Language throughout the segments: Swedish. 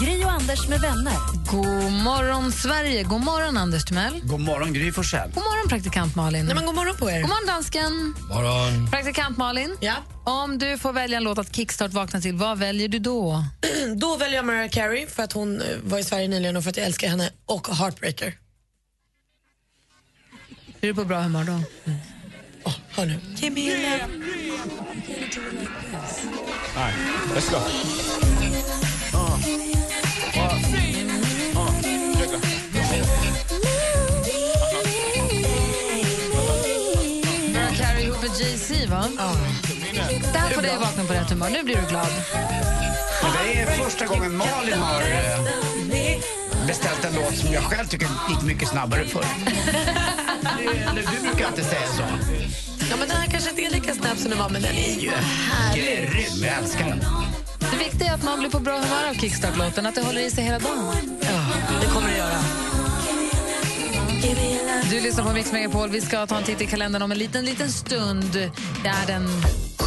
Gri och Anders med vänner. God morgon, Sverige. God morgon, Anders Timell. God morgon, Gry Forssell. God morgon, praktikant Malin. Nej, men god morgon på er. God morgon, dansken. morgon. Praktikant Malin. Ja. Om du får välja en låt att kickstart vakna till, vad väljer du då? Då väljer jag Mariah Carey för att hon eh, var i Sverige nyligen och för att jag älskar henne och Heartbreaker. Är du på bra humör då? Oh, hör nu. Give me a love. Let's go. Va? Ja. Där får dig vakna på rätt humör. Nu blir du glad. Det är första gången Malin har eh, beställt en låt som jag själv tycker gick mycket snabbare förr. Eller du brukar alltid säga så. Ja, men den här kanske inte är lika snabb som den var, men den är ju härlig. Grym, jag älskar den. Det viktiga är att man blir på bra humör av kickstart-låten, att det håller i sig hela dagen. Ja, det kommer det göra. Du lyssnar på Mix Megapol. Vi ska ta en titt i kalendern om en liten, liten stund. Det är den 7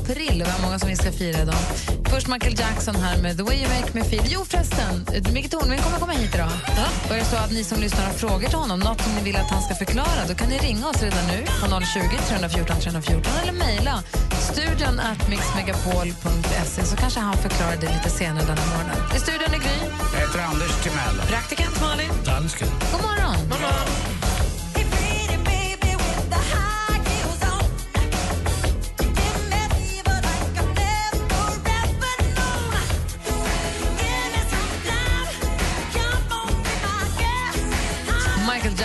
april har många som vi ska fira idag. Först Michael Jackson här med The way you make me feel. Jo förresten, Micke Tornving kommer komma hit idag. Ja. Och är det så att ni som lyssnar har frågor till honom, något som ni vill att han ska förklara, då kan ni ringa oss redan nu på 020 314 314 eller mejla studion at mixmegapol.se så kanske han förklarar det lite senare den här morgonen. I studion är Gry. Heter Anders Timell. Praktikant Malin. Dansken. God morgon. Michael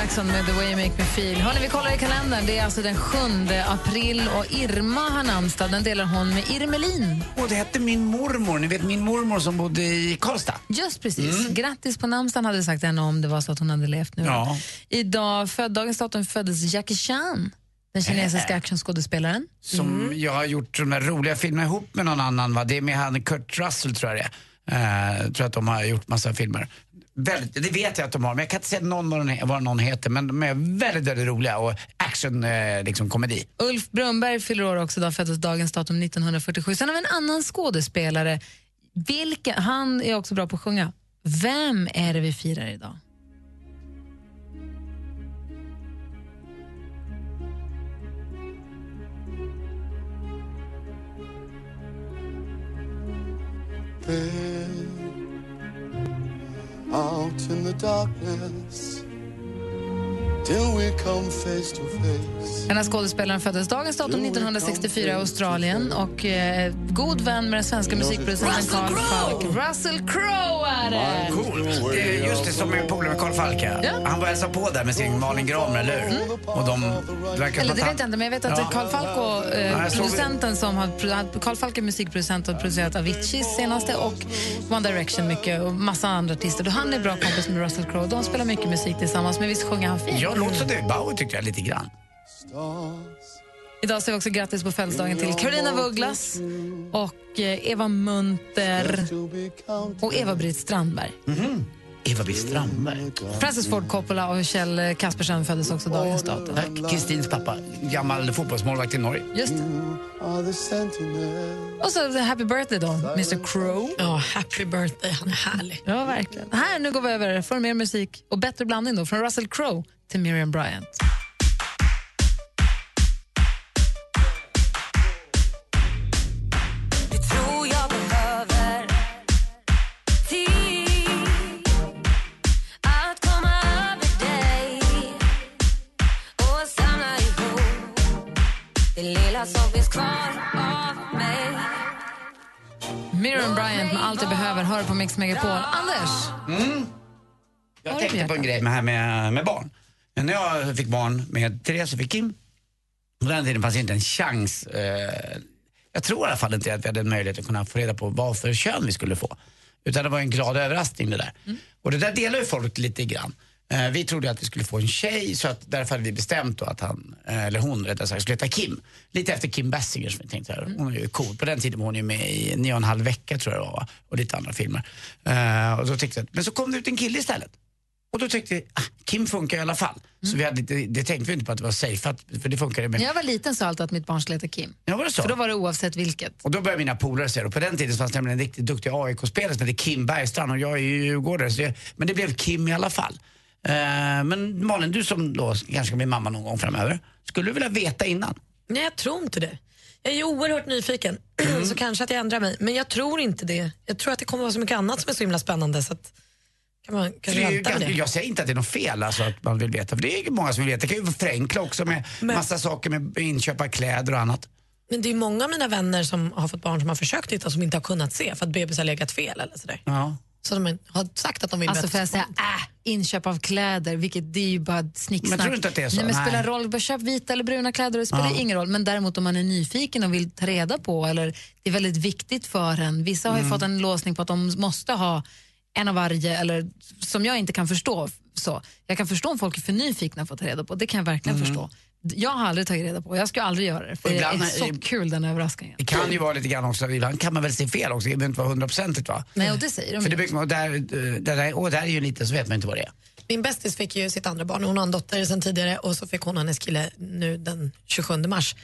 Jackson med The way you make me feel. Hörrni, vi kollar i kalendern. Det är alltså den 7 april och Irma har namnsdag. Den delar hon med Irmelin. Och det hette min mormor. Ni vet min mormor som bodde i Karlstad. Just precis. Grattis på namnsdagen hade vi sagt henne om det var så att hon hade levt nu. Ja. Idag, född, dagens datum föddes Jackie Chan, den kinesiska actionskådespelaren. Som jag har gjort de där roliga filmerna ihop med någon annan. Va? Det är med han Kurt Russell tror jag det är. Jag tror att de har gjort massa filmer. Väldigt, det vet jag att de har, men jag kan inte säga någon vad, den, he- vad någon heter. Men de är väldigt, väldigt roliga och action, eh, liksom komedi. Ulf Brunnberg fyller år också, idag föddes dagens datum 1947. Sen har vi en annan skådespelare. Vilka, han är också bra på att sjunga. Vem är det vi firar idag? Out in the darkness Den här skådespelaren föddes dagens datum 1964 i Australien och eh, god vän med den svenska musikproducenten Carl Falk. Russell Crowe är det! Coolt. Det är just det som är polare med Karl Falk. ja. Ja. Han var hälsa på där med sin Malin Gramer, eller hur? Och de, verkar Eller det vet jag inte, men jag vet att Ja. Carl Falk och Ja, eh, producenten som har... Carl Falk är musikproducent och har producerat Aviciis senaste och One Direction mycket och massa andra artister. Och han är bra kompis med Russell Crowe. De spelar mycket musik tillsammans, men visst sjunger han fint? Jag låter som David Bowie tyckte jag lite grann. Idag säger vi också grattis på födelsedagen till Carolina Vugglas och eh, Eva Munter och Eva-Britt Strandberg. Eva-Britt Strandberg. Francis Ford Coppola och Kjell Kaspersen föddes också dagens datum. Tack. Kristins pappa, gammal fotbollsmålvakt i Norge. Just det. Och så happy birthday då, Mr Crow. Ja, happy birthday. Han är härlig. Ja, verkligen. Här, nu går vi över för mer musik och bättre blandning då, från Russell Crowe till Miriam Bryant. jag Miriam Bryant med Allt jag behöver, hör på Mix Megapol. Anders! Jag Har du tänkte på en grej med, här med, med barn. Men när jag fick barn med Therese och fick Kim, på den tiden fanns inte en chans. Eh, jag tror i alla fall inte att vi hade en möjlighet att kunna få reda på vad för kön vi skulle få. Utan det var en glad överraskning det där. Mm. Och det där delar ju folk lite grann. Eh, vi trodde att vi skulle få en tjej så att därför hade vi bestämt då att han, eh, eller hon rättare sagt, skulle heta Kim. Lite efter Kim Basinger som vi tänkte här. Hon är ju cool. På den tiden var hon ju med i Nio och en halv vecka tror jag det var va? och lite andra filmer. Eh, och då tyckte jag, men så kom det ut en kille istället. Och då tyckte vi, ah, Kim funkar i alla fall. Så vi hade lite, det tänkte vi inte på att det var safe, att, för det funkade. Men, När jag var liten sa alltid att mitt barn skulle heta Kim. ja, var det så? För då var det oavsett vilket. Och då började mina polare säga, och på den tiden så fanns det nämligen en riktigt duktig AIK-spelare som hette Kim Bergstrand och jag är ju djurgårdare. Så jag, men det blev Kim i alla fall. Eh, men Malin, du som då kanske ska bli mamma någon gång framöver, skulle du vilja veta innan? Nej, jag tror inte det. Jag är ju oerhört nyfiken, så kanske att jag ändrar mig. Men jag tror inte det. Jag tror att det kommer vara så mycket annat som är så himla spännande. Så att kan man kanske det är ganska, det. jag säger inte att det är något fel alltså, att man vill veta, för det är ju många som vill veta. Det kan ju förenkla också med Men- massa saker med inköp av kläder och annat. Men det är många av mina vänner som har fått barn som har försökt titta som inte har kunnat se för att bebis har legat fel eller sådär. Ja. Så de har sagt att de vill Alltså får jag säga, äh, inköp av kläder, vilket det är ju bara snicksnack. Men tror du inte att det är så? Nej, men Nej. spelar roll, bara köp vita eller bruna kläder, det spelar Ja. ingen roll. Men däremot om man är nyfiken och vill ta reda på, eller det är väldigt viktigt för en. Vissa har ju Mm. fått en låsning på att de måste ha en av varje, eller som jag inte kan förstå. Så. Jag kan förstå om folk är för nyfikna för att ta reda på, det kan jag verkligen förstå. Jag har aldrig tagit reda på och jag ska aldrig göra det, för Mm. Det är så är- kul den överraskningen. Det kan ju vara lite grann också, ibland kan man väl se fel också, det behöver inte vara hundraprocentigt va? Nej, och det säger de För det brukar man, och där, där, där, och där är ju lite så vet man inte vad det är. Min bästis fick ju sitt andra barn, hon har en dotter sen tidigare och så fick hon hennes kille nu den 27 mars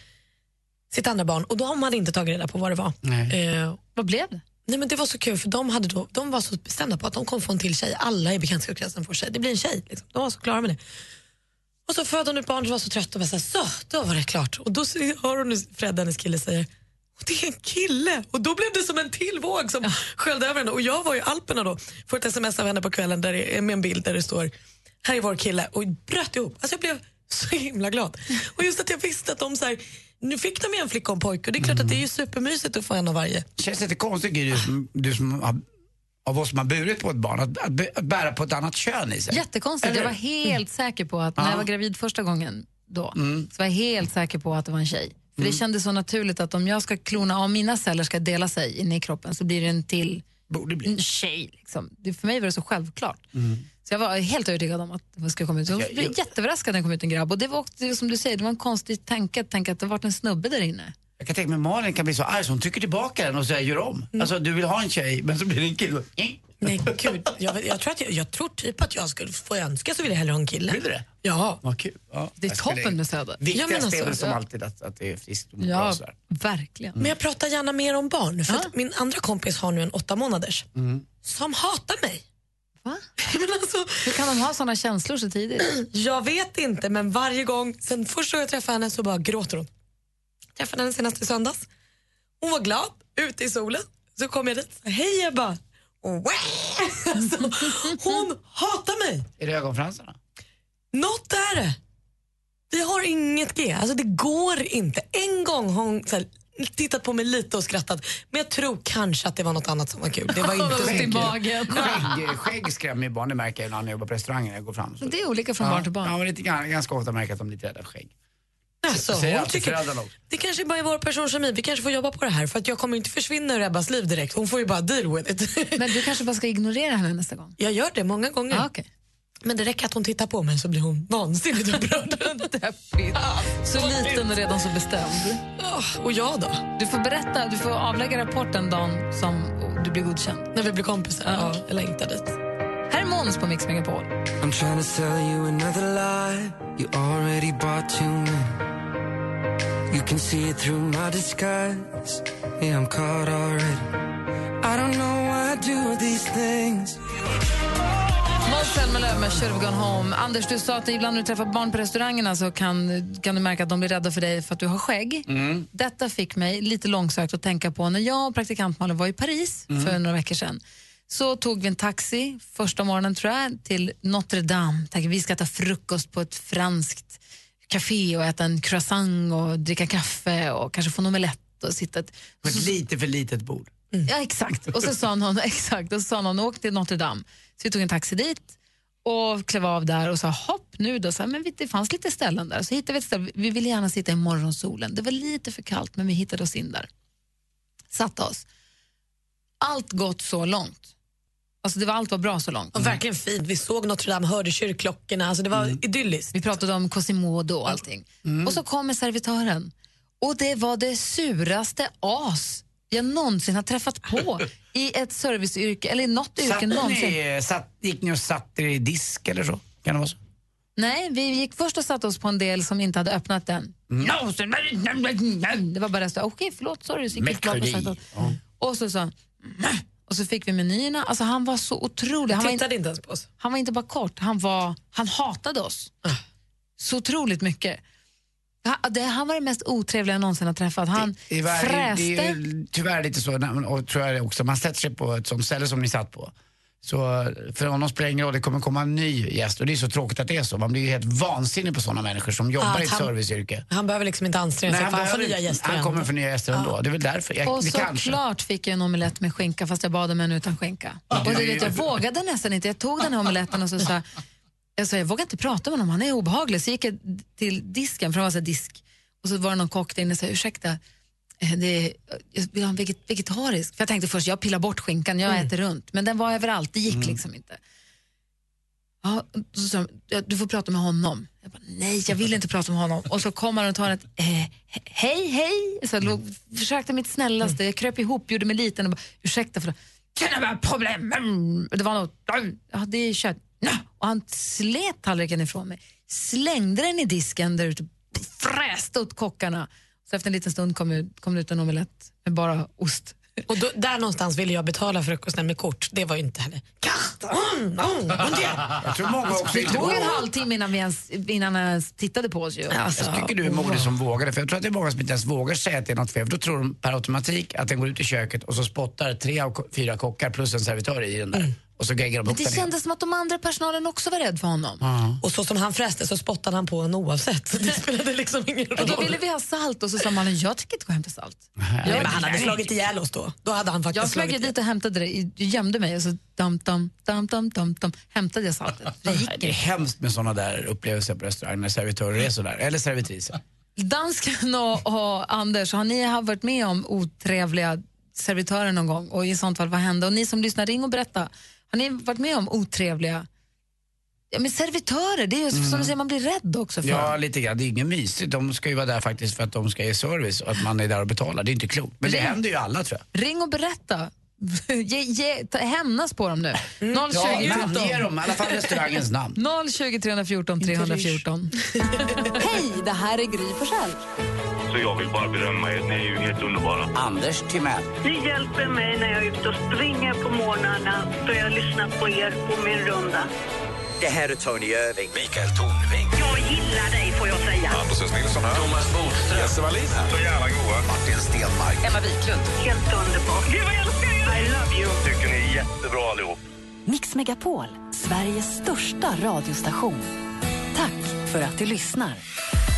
sitt andra barn och de hade inte tagit reda på vad det var. Nej. Eh, Vad blev det? Nej men det var så kul för de, hade då, de var så bestämda på att de kommer få en till tjej. Alla i bekantskapskretsen får tjej. Det blir en tjej. Liksom. De var så klara med det. Och så födde hon ett barn och var så trött och var så, här, så då var det klart. Och då hör hon Fred, hennes kille, säger och det är en kille. Och då blev det som en till våg som sköljde över henne. Och jag var i Alperna då, får ett sms av henne på kvällen där det är med en bild där det står här är vår kille och bröt ihop. Alltså jag blev så himla glad. Och just att jag visste att de så här, nu fick de ju en flicka och en pojke och det är klart att det är ju supermysigt att få en av varje. Känns det inte konstigt Gry, du som, du som har, av oss som har burit på ett barn, att, att, att bära på ett annat kön i sig? Jättekonstigt. Eller? Jag var helt säker på att när jag var gravid första gången då, så var jag helt säker på att det var en tjej. För det kändes så naturligt att om jag ska klona, om mina celler ska dela sig inne i kroppen så blir det en till Borde bli. en tjej. Liksom. Det, för mig var det så självklart. Så jag var helt övertygad om att det skulle komma ut. Jag blev jag- jätteöverraskad när det kom ut en grabb. Och det var också, som du säger, det var en konstig tanke att tänka att det varit en snubbe där inne. Jag kan tänka mig Malin kan bli så arg så hon trycker tillbaka den och säger gör om. Alltså du vill ha en tjej men så blir det en kille. Nej gud, jag, jag, tror att jag, jag tror typ att jag skulle få önska så vill jag hellre ha en kille. Vill du det? Ja. Vad kul. Ja, Det är toppen med Söder. Viktigast Ja, men är alltså, som alltid att, att det är friskt och bra Ja, och sådär. verkligen. Men jag pratar gärna mer om barn. För Ja. min andra kompis har nu en åtta månaders som hatar mig. Va? Men alltså, Hur kan de ha såna känslor så tidigt? jag vet inte, men varje gång, sen första gången jag träffade henne så bara gråter hon. Jag träffade henne senast i söndags. Hon var glad, ute i solen. Så kom jag dit, hej Ebba. Alltså, hon hatar mig. Är det ögonfransarna? Något är det. Vi har inget G. Alltså det går inte. En gång har hon så här, tittat på mig lite och skrattat. Men jag tror kanske att det var något annat som var kul. Det var inte så kul. Skägg, skägg skrämmer ju barn, det märker jag när jag jobbar på restauranger när jag går fram. Så. Det är olika från ja, barn till barn. Ja, men lite ganska ofta märker jag att de är lite rädda för skägg. Alltså, hon tycker, det kanske bara är vår personkemi. Vi kanske får jobba på det här. För att jag kommer inte försvinna ur Ebbas liv direkt. Hon får ju bara deal with it. Men du kanske bara ska ignorera henne nästa gång? jag gör det många gånger. Ah, okej. Men det räcker att hon tittar på mig så blir hon vansinnigt upprörd. Så liten och redan så bestämd. Åh, och jag då? Du får berätta, du får avlägga rapporten dagen som du blir godkänd. När vi blir kompisar? Ja, jag längtar dit. Här är Måns på Mix Megapol. I'm trying to sell you another lie. You already bought too many. You can see it through my disguise. Yeah, I'm caught already. I don't know why I do these things. Zelmerlöw med Should gone home. Anders, du sa att ibland när du träffar barn på restaurangerna så kan, kan du märka att de blir rädda för dig för att du har skägg. Detta fick mig lite långsökt att tänka på när jag och praktikant Malin var i Paris för några veckor sedan. Så tog vi en taxi första morgonen tror jag till Notre Dame. Tänkte, vi ska äta frukost på ett franskt café och äta en croissant och dricka kaffe och kanske få en omelett och sitta... ett- På ett lite för litet bord. Ja, exakt. Och så sa någon, exakt, och så sa någon åk till Notre Dame. Så vi tog en taxi dit och klev av där och sa hopp nu då. Så här, men det fanns lite ställen där. Så hittade vi ett ställe. Vi ville gärna sitta i morgonsolen. Det var lite för kallt men vi hittade oss in där. Satte oss. Allt gått så långt. Alltså det var allt var bra så långt. Och verkligen fint. Vi såg Notre Dame, hörde kyrkklockorna. Alltså det var Mm. idylliskt. Vi pratade om Cosimodo och allting. Och så kommer servitören. Och det var det suraste as jag någonsin har träffat på i ett serviceyrke, eller i något yrke Satt någonsin. ni, satt, gick ni och satte er i disk eller så? Kan det vara så? Nej, vi gick först och satte oss på en del som inte hade öppnat den. Det var bara så, okej förlåt, sorry. Så gick och oss. Och så sa han, och så fick vi menyerna. Alltså han var så otrolig. Han var, inte, Tittade inte ens på oss. han var inte bara kort, han, var, han hatade oss. Så otroligt mycket. Ha- Det, han var det mest otrevliga jag någonsin har träffat. Han Det är, värre- fräste. det är ju tyvärr lite så, och tror jag också, man sätter sig på ett sånt ställe som ni satt på. Så för honom spelar det ingen roll, det kommer komma en ny gäst och det är så tråkigt att det är så. Man blir ju helt vansinnig på sådana människor som jobbar att i ett han- serviceyrke. Han behöver liksom inte anstränga sig för han får nya gäster. han igen. kommer för nya gäster ändå. Det är väl därför. Jag, Och det såklart fick jag en omelett med skinka fast jag bad om en utan skinka. Och du vet, jag vågade nästan inte. Jag tog den här omeletten och så sa jag, sa, jag vågar inte prata med honom, han är obehaglig. Så gick jag till disken, för det var så disk. Och så var det någon kock där inne och sa, ursäkta, eh, det är, jag vill ha en veget, vegetarisk. För jag tänkte först, jag pillar bort skinkan, jag äter runt. Men den var överallt, det gick liksom inte. Ja, så sa de, "Ja, du får prata med honom. Jag bara, nej, jag vill inte prata med honom. Och så kom han och tar ett, eh, he- hej, hej. Så jag låg, försökte mitt snällaste, jag kröp ihop, gjorde mig liten och bara, ursäkta för det. Kan det vara problem? Mm. Det var något, ja det är kött. Nå. Och han slet tallriken ifrån mig, slängde den i disken där ute, fräste åt kockarna. Så efter en liten stund kom, ut, kom det ut en omelett med bara ost. Och då, där någonstans ville jag betala frukosten med kort. Det var ju inte heller... Mm, mm, mm, det. Jag tror många också Det inte tog en halvtimme innan, vi ens, innan ens tittade på oss. Ju. Alltså, Jag tycker du är modig som vågar det. För jag tror att det är många som inte ens vågar säga att det är något fel. För då tror de per automatik att den går ut i köket och så spottar tre av fyra kockar plus en servitör i den där. Och så geggar de upp Det igen. kändes som att de andra personalen också var rädd för honom. Och så som han fräste så spottade han på en oavsett. Så det spelade liksom ingen Och då roll. ville vi ha salt och så sa man jag tycker inte gå och hämta salt. Nej, men han hade slagit ihjäl oss då. Då hade han faktiskt Jag flög slagit dit och hämtade det, jag gömde mig och så dam, dam, dam, dam, dam, dam, hämtade jag saltet. Det gick Det är hemskt med såna där upplevelser på restaurang när servitörer är sådär. Eller servitriser. Dansken och, och Anders, har ni varit med om otrevliga servitörer någon gång? Och i sånt fall, vad hände? Och ni som lyssnar, ring och berätta. Har ni varit med om otrevliga Ja, men servitörer, det är ju som du säger, man blir rädd också för Ja, lite grann. Det är inget mysigt. De ska ju vara där faktiskt för att de ska ge service och att man är där och betalar. Det är inte klokt. Men det Ring. händer ju alla tror jag. Ring och berätta. ge, ge, ta, hämnas på dem nu. 020 Ja, namnge dem. I alla fall restaurangens namn. 020 314 314. Hej, det här är Gry Forssell. Så jag vill bara berömma er. Ni är ju helt underbara. Anders Timell. Ni hjälper mig när jag är ute och springer på morgnarna då jag lyssnar på er på min runda. Det här är Tony Irving. Mikael Tornving. Jag gillar dig får jag säga. Anders S. Nilsson här. Thomas Bodström. Jesse Wallin här. Så jävla goa. Martin Stenmark. Emma Wiklund. Helt underbart. Gud vad jag älskar er! I love you. Tycker ni är jättebra allihop. Mix Megapol, Sveriges största radiostation. Tack för att du lyssnar.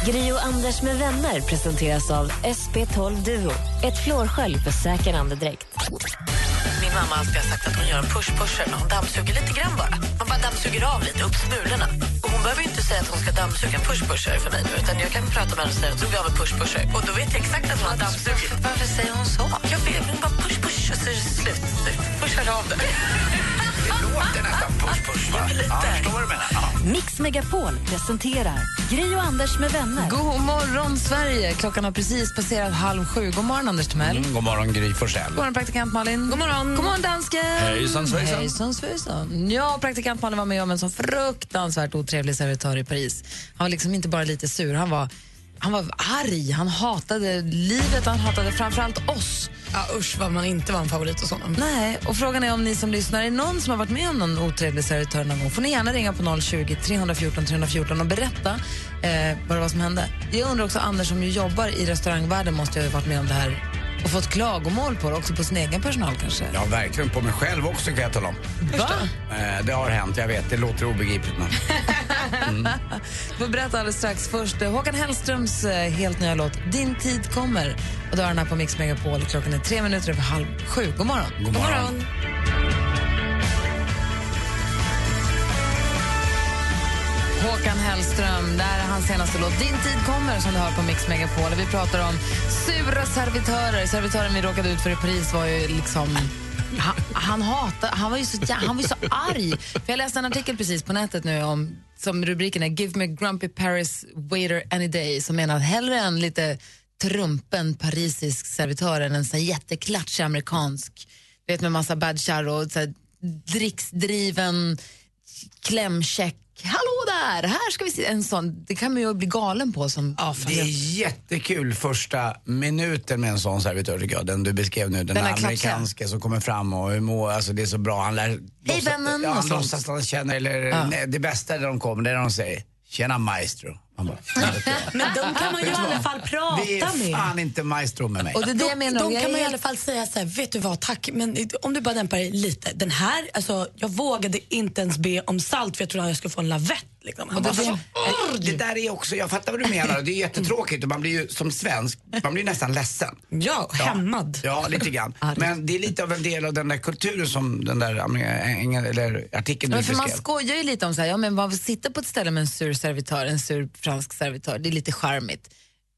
Gri och Anders med vänner presenteras av SP12 Duo. Ett flårskölj för säker andedräkt. Min mamma har alltid sagt att hon gör en push-pusher när hon dammsuger lite grann bara. Man bara dammsuger av lite, upp smulorna. Och hon behöver inte säga att hon ska dammsuga en push-pusher för mig nu, utan jag kan prata med henne och säga att hon av en push-pusher. Och då vet jag exakt att hon har dammsugit. Varför säger hon så? Jag vet, men bara push-push och så är det slut. Pushar av det. Det låter nästan push-push va? Ja, jag förstår vad du menar. Ja. Mix Megapol presenterar Gri och Anders med vänner. God morgon, Sverige. Klockan har precis passerat halv sju. God morgon, Anders Timell. Mm, god morgon Gry Forssell. God morgon, praktikant Malin. God morgon. God morgon, dansken. Hejsan, svejsan. Hejsan, svejsan. Ja, praktikant Malin var med om en så fruktansvärt otrevlig servitör i Paris. Han var liksom inte bara lite sur, han var, han var arg. Han hatade livet, han hatade framförallt oss. Ja, usch vad man inte var en favorit hos honom. Nej, och frågan är om ni som lyssnar, är någon som har varit med om någon otrevlig servitör någon gång? Får ni gärna ringa på 020 314 314 och berätta eh, vad det var som hände. Jag undrar också, Anders som ju jobbar i restaurangvärlden måste ju ha varit med om det här och fått klagomål på det, också på sin egen personal kanske. Ja, verkligen. På mig själv också kan jag tala om. Va? Eh, det har hänt, jag vet. Det låter obegripligt men... Vi får berätta alldeles strax. Först eh, Håkan Hellströms eh, helt nya låt Din tid kommer. Och då är den här på Mix Megapol. Klockan är tre minuter över halv sju. God morgon. God morgon. Håkan Hellström, det här är hans senaste låt Din tid kommer som du hör på Mix Megapol. Vi pratar om sura servitörer. Servitören vi råkade ut för i Paris var ju liksom Han, han hatade, han var ju så, han var ju så arg. För jag läste en artikel precis på nätet nu om, som rubriken är Give me grumpy Paris waiter any day som menar att hellre en lite trumpen parisisk servitör än en så jätteklatschig amerikansk, vet med massa badgar och så här, dricksdriven klämkäck. Hallå där, här ska vi se. En sån, det kan man ju bli galen på som... Det är jättekul första minuten med en sån servitör tycker jag. Den du beskrev nu, den, Den här amerikanska som kommer fram och hur mår, alltså det är så bra. Han lär, Hej vännen, Ja, och han sånt. låtsas att han känner, eller Ja. nej, det bästa när de kommer, det är när de säger Tjena maestro. Man bara, Men de kan man ju i alla fall prata Det är med. fan inte maestro med mig. Och det är det jag menar, De jag kan man i är- alla fall säga så här, vet du vad, tack, men om du bara dämpar dig lite. Den här, alltså, jag vågade inte ens be om salt för jag trodde att jag skulle få en lavett. Liksom. Han Och bara, det, så, det, där är också, jag fattar vad du menar. Det är jättetråkigt och man blir ju som svensk, man blir nästan ledsen. ja, hämmad. Ja, lite grann. Men det är lite av en del av den där kulturen som den där eller artikeln du Men för man beskrev. skojar ju lite om så här, ja, men man sitta på ett ställe med en sur servitör, en sur fransk servitör, det är lite charmigt.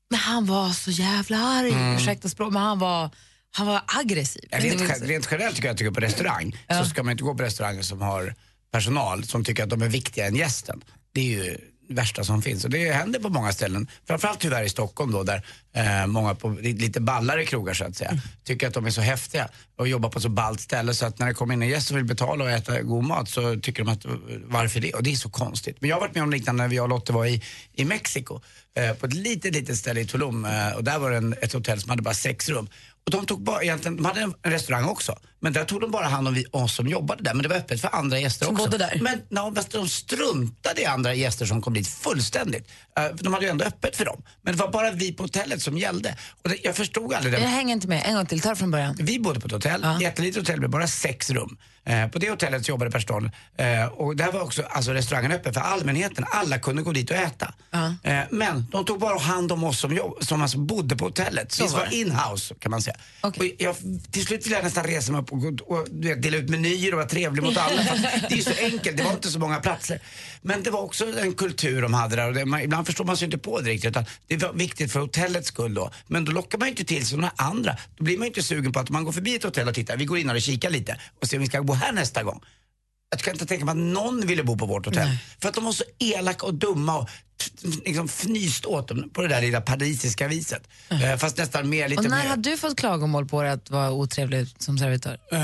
Men han var så jävla arg, Mm. ursäkta språk, men han var, han var aggressiv. Ja, rent, rent generellt tycker jag, tycker jag på restaurang så ska man inte gå på restauranger som har personal som tycker att de är viktigare än gästen. Det är ju värsta som finns och det händer på många ställen. Framförallt tyvärr i Stockholm då där eh, många på li- lite ballare krogar så att säga tycker att de är så häftiga och jobbar på så ballt ställe så att när det kommer in en gäst som vill betala och äta god mat så tycker de att eh, varför det? Och det är så konstigt. Men jag har varit med om liknande när jag och Lotte var i, i Mexiko eh, på ett litet, litet ställe i Tulum eh, och där var det en, ett hotell som hade bara sex rum. Och de tog bara, egentligen, de hade en restaurang också, men där tog de bara hand om vi, oss som jobbade där. Men det var öppet för andra gäster Som också. bodde där? Men no, de struntade i andra gäster som kom dit fullständigt. Eh, de hade ju ändå öppet för dem. Men det var bara vi på hotellet som gällde. Och det, jag förstod aldrig det. Jag hänger inte med, en gång till, ta från början. Vi bodde på ett hotell, jättelitet hotell med bara sex rum. Eh, på det hotellet så jobbade personal eh, och där var också alltså, restaurangen öppen för allmänheten. Alla kunde gå dit och äta. Eh, men de tog bara hand om oss som, jobb, som alltså bodde på hotellet. Så vi var var in-house kan man säga. Och jag, till slut ville jag nästan resa mig upp och, och vet, dela ut menyer och vara trevlig mot alla. Det är ju så enkelt, det var inte så många platser. Men det var också en kultur de hade där och det, man, ibland förstår man sig inte på det riktigt. Utan det var viktigt för hotellets skull då. Men då lockar man ju inte till sig några andra. Då blir man ju inte sugen på att man går förbi ett hotell och tittar, vi går in och kikar lite och ser om vi ska bo här nästa gång. Jag kan inte tänka mig att någon ville bo på vårt hotell. För att de var så elaka och dumma och liksom fnyst åt dem på det där lilla parisiska viset. Eh, fast nästan mer lite Och när mer... har du fått klagomål på dig att vara otrevlig som servitör? Uh,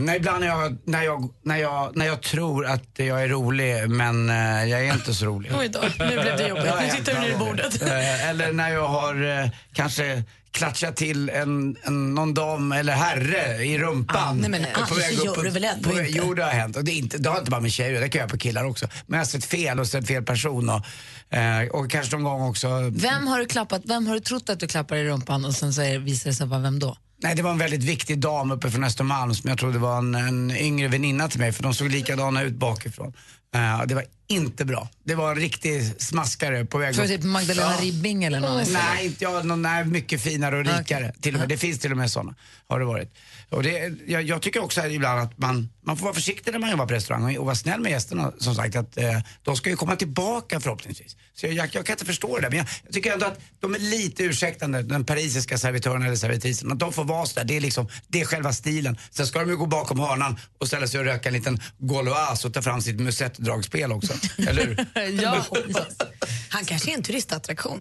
nej, ibland när jag, när, jag, när, jag, när jag tror att jag är rolig men eh, jag är inte så rolig. Oj då, nu blev det jobbigt. Nu ja, tittar du ner i bordet. Eh, eller när jag har kanske klatschat till en, en, någon dam eller herre i rumpan. Ah, nej, men Eh, annars gör upp- du väl på väg- inte? Jo, det har hänt. Och det, är inte, det har inte bara med tjejer det kan jag göra på killar också. Men jag har sett fel och sett fel person och, eh, och kanske någon gång också Vem har du klappat, vem har du trott att du klappar i rumpan och sen så är, visar det sig vara vem då? Nej, det var en väldigt viktig dam uppe från Östermalm som jag trodde var en, en yngre väninna till mig för de såg likadana ut bakifrån. Eh, det var inte bra. Det var en riktig smaskare på väg upp. typ Magdalena Ja. Ribbing eller någon? Nej, inte jag, någon, nej, mycket finare och rikare. Till och med. Det finns till och med sådana. Har det varit. Och det, jag, jag tycker också ibland att man, man får vara försiktig när man jobbar på restaurang och, och vara snäll med gästerna. Som sagt att eh, de ska ju komma tillbaka förhoppningsvis. Så jag, jag, jag kan inte förstå det där, men jag, jag tycker ändå att de är lite ursäktande, den parisiska servitören eller servitrisen. Att de får vara sådär, det är liksom, det är själva stilen. Sen ska de ju gå bakom hörnan och ställa sig och röka en liten Gauloise och ta fram sitt musettdragspel också. eller hur? ja. Han kanske är en turistattraktion.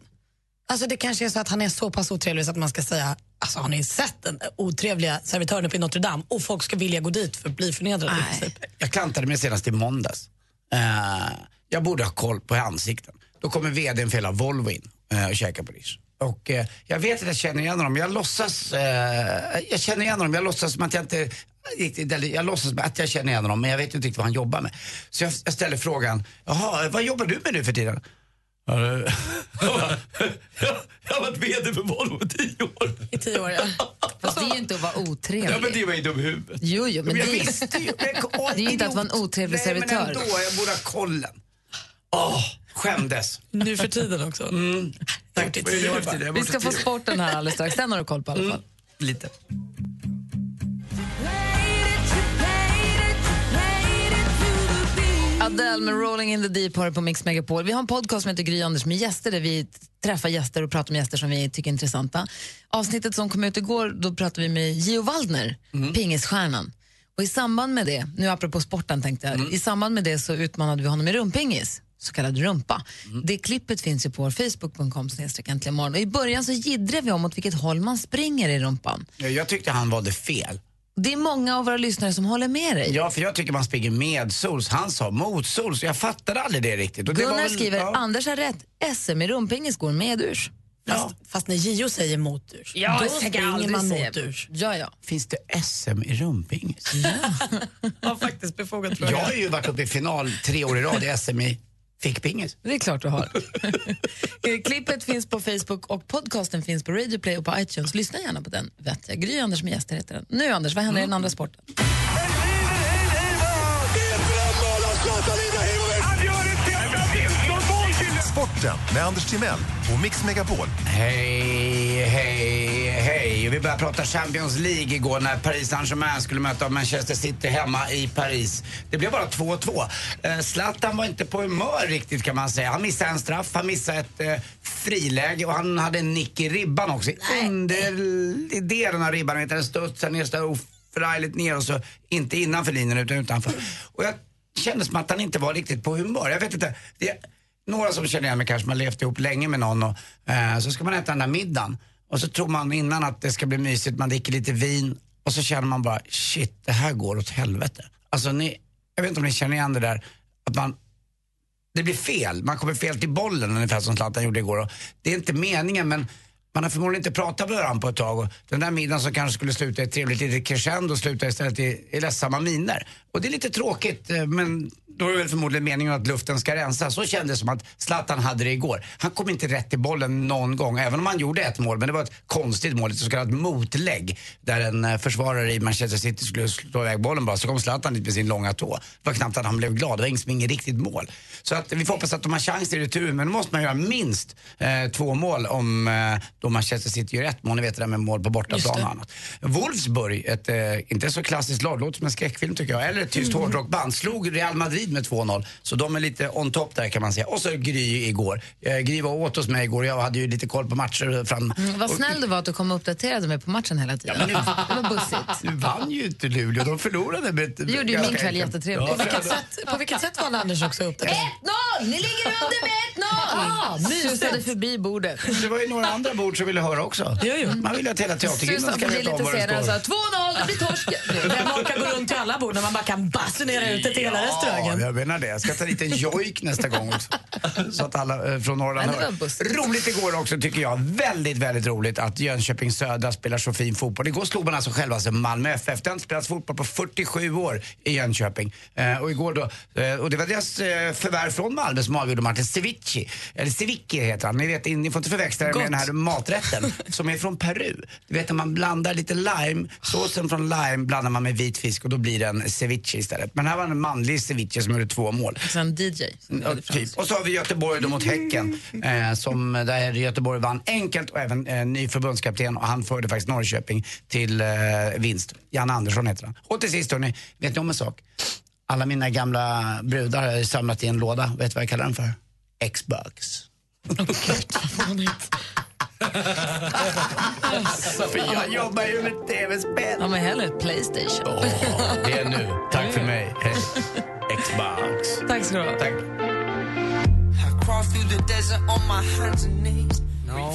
Alltså det kanske är så att han är så pass otrevlig så att man ska säga Alltså har ni sett den otrevliga servitören uppe i Notre Dame? Och folk ska vilja gå dit för att bli förnedrade. Jag klantade mig senast i måndags. Eh, jag borde ha koll på ansikten. Då kommer vdn för hela Volvo in eh, och käkar på lunch. Och eh, jag vet att jag känner igen honom. Jag låtsas, jag känner igen honom. Jag låtsas som att jag inte riktigt, eller jag låtsas att jag känner igen honom men jag vet inte riktigt vad han jobbar med. Så jag, jag ställer frågan, jaha, vad jobbar du med nu för tiden? Jag har varit VD för Volvo i tio år. I tio år, ja. Fast det är ju inte att vara otrevlig. Ja, men det var ju dum i huvudet. Jo, jo, men jag det- visste ju. Men, åh, Det är ju inte att vara en otrevlig Nej, servitör. men ändå, jag borde ha kollen. Åh, skämdes. Nu för tiden också. Mm. Tack. Vi ska få sporten här alldeles strax. Den har du koll på i alla fall. Lite. Adele med Rolling in the deep har på Mix Megapol. Vi har en podcast som heter Gry Anders med gäster där vi träffar gäster och pratar med gäster som vi tycker är intressanta. Avsnittet som kom ut igår, då pratade vi med Gio Waldner, pingisstjärnan. Och i samband med det, nu apropå sporten tänkte jag, i samband med det så utmanade vi honom i rumpingis, så kallad rumpa. Det klippet finns ju på vår facebook.com imorgon. Och i början så jiddrar vi om åt vilket håll man springer i rumpan. Ja, Jag tyckte han valde fel. Det är många av våra lyssnare som håller med dig. Ja, för jag tycker man springer med sols. Han sa motsols. Jag fattade aldrig det riktigt. Och det var Gunnar väl- skriver, ja. Anders har rätt, SM i rumpingis går medurs. Fast, fast när Gio säger moturs, Ja, då springer aldrig man moturs. Ja, ja. Finns det SM i rumpingis? Ja, faktiskt befogat Jag har ju varit uppe i final tre år i rad i SM i fickpingis. Det är klart du har. Klippet finns på Facebook och podcasten finns på Radio Play och på iTunes. Lyssna gärna på den. Vet jag. Gry Anders med gäster heter den. Nu Anders, vad händer i den andra sporten? Sporten med Anders Timell och Mix Megapol. Hej, hej, hej. Vi började prata Champions League igår när Paris Saint-Germain skulle möta Manchester City hemma i Paris. Det blev bara 2-2. Eh, Zlatan var inte på humör riktigt kan man säga. Han missade en straff, han missade ett eh, friläge och han hade en nick i ribban också. Under delen av ribban, den studsade ner så oförargligt ner och så inte innanför linjen utan utanför. Och jag kände som att han inte var riktigt på humör. Jag vet inte. Det, några som känner igen mig kanske, man har levt ihop länge med någon och eh, så ska man äta den där middagen. Och så tror man innan att det ska bli mysigt, man dricker lite vin och så känner man bara shit, det här går åt helvete. Alltså ni, jag vet inte om ni känner igen det där att man det blir fel. Man kommer fel till bollen ungefär som Zlatan gjorde igår. Och det är inte meningen men man har förmodligen inte pratat med varandra på ett tag och den där middagen som kanske skulle sluta i ett trevligt litet crescendo slutar istället i, i ledsamma miner. Och det är lite tråkigt eh, men då är det väl förmodligen meningen att luften ska rensas. Så kändes det som att Zlatan hade det igår. Han kom inte rätt i bollen någon gång, även om han gjorde ett mål. Men det var ett konstigt mål, ett så kallat motlägg. Där en eh, försvarare i Manchester City skulle slå iväg bollen bara. Så kom Zlatan dit med sin långa tå. Det var knappt att han blev glad, det var inget, inget riktigt mål. Så att vi får hoppas att de har chans i retur, men då måste man göra minst eh, två mål om eh, då Manchester City gör ett mål. Ni vet det där med mål på bortaplan och annat. Wolfsburg, ett eh, inte så klassiskt lag, låter som en skräckfilm tycker jag. Eller ett tyst Mm. hårdrockband, slog Real Madrid med 2-0. Så de är lite on top där kan man säga. Och så Gry igår. Eh, Gry var åt hos mig igår, jag hade ju lite koll på matcher fram. Mm, vad snäll du var att du kom och uppdaterade mig på matchen hela tiden. Ja, men det var bussigt. Nu vann ju inte Luleå, de förlorade med Det gjorde ju min kväll jättetrevlig. Ja, På vilket sätt, på vilket sätt valde Anders också upp det? 1-0! Ni ligger under med 1-0! Ah, mysigt. Susade förbi bordet. Det var ju några andra bord som ville höra också. Jo, jo. Man vill ju att hela teatergrillen ska veta om vad det står. 2-0, det blir torsk. Vem orkar gå runt till alla bord när man bara kan basunera ut det till hela Ja, restaurangen? jag menar det. Jag ska ta dit en jojk nästa gång också. Så att alla eh, från Norrland hör. Roligt igår också tycker jag. Väldigt, väldigt roligt att Jönköping Södra spelar så fin fotboll. Igår slog man alltså själva alltså Malmö FF. Det har inte spelats fotboll på 47 år i Jönköping. Eh, och igår då, eh, och det var deras eh, förvärv från Malmö som avgjorde matchen. Ceviche, eller Ceviche heter han. Ni vet, ni får inte förväxla det med den här maträtten som är från Peru. Du vet när man blandar lite lime, såsen från lime blandar man med vit fisk och då blir det en ceviche istället. Men här var en manlig ceviche som gjorde två mål. Också en DJ. fransk. typ. Och så har vi Göteborg då mot Häcken. Eh, som, där Göteborg vann enkelt och även eh, ny förbundskapten och han förde faktiskt Norrköping till eh, vinst. Jan Andersson heter han. Och till sist hörni, vet ni om en sak? Alla mina gamla brudar har jag samlat i en låda. Vet du vad jag kallar den för? Xbox. För jag jobbar ju med tv-spel. Ja, men hellre ett Playstation. Det är nu. Tack för mig. Hej. Xbox. Tack ska du ha. Tack.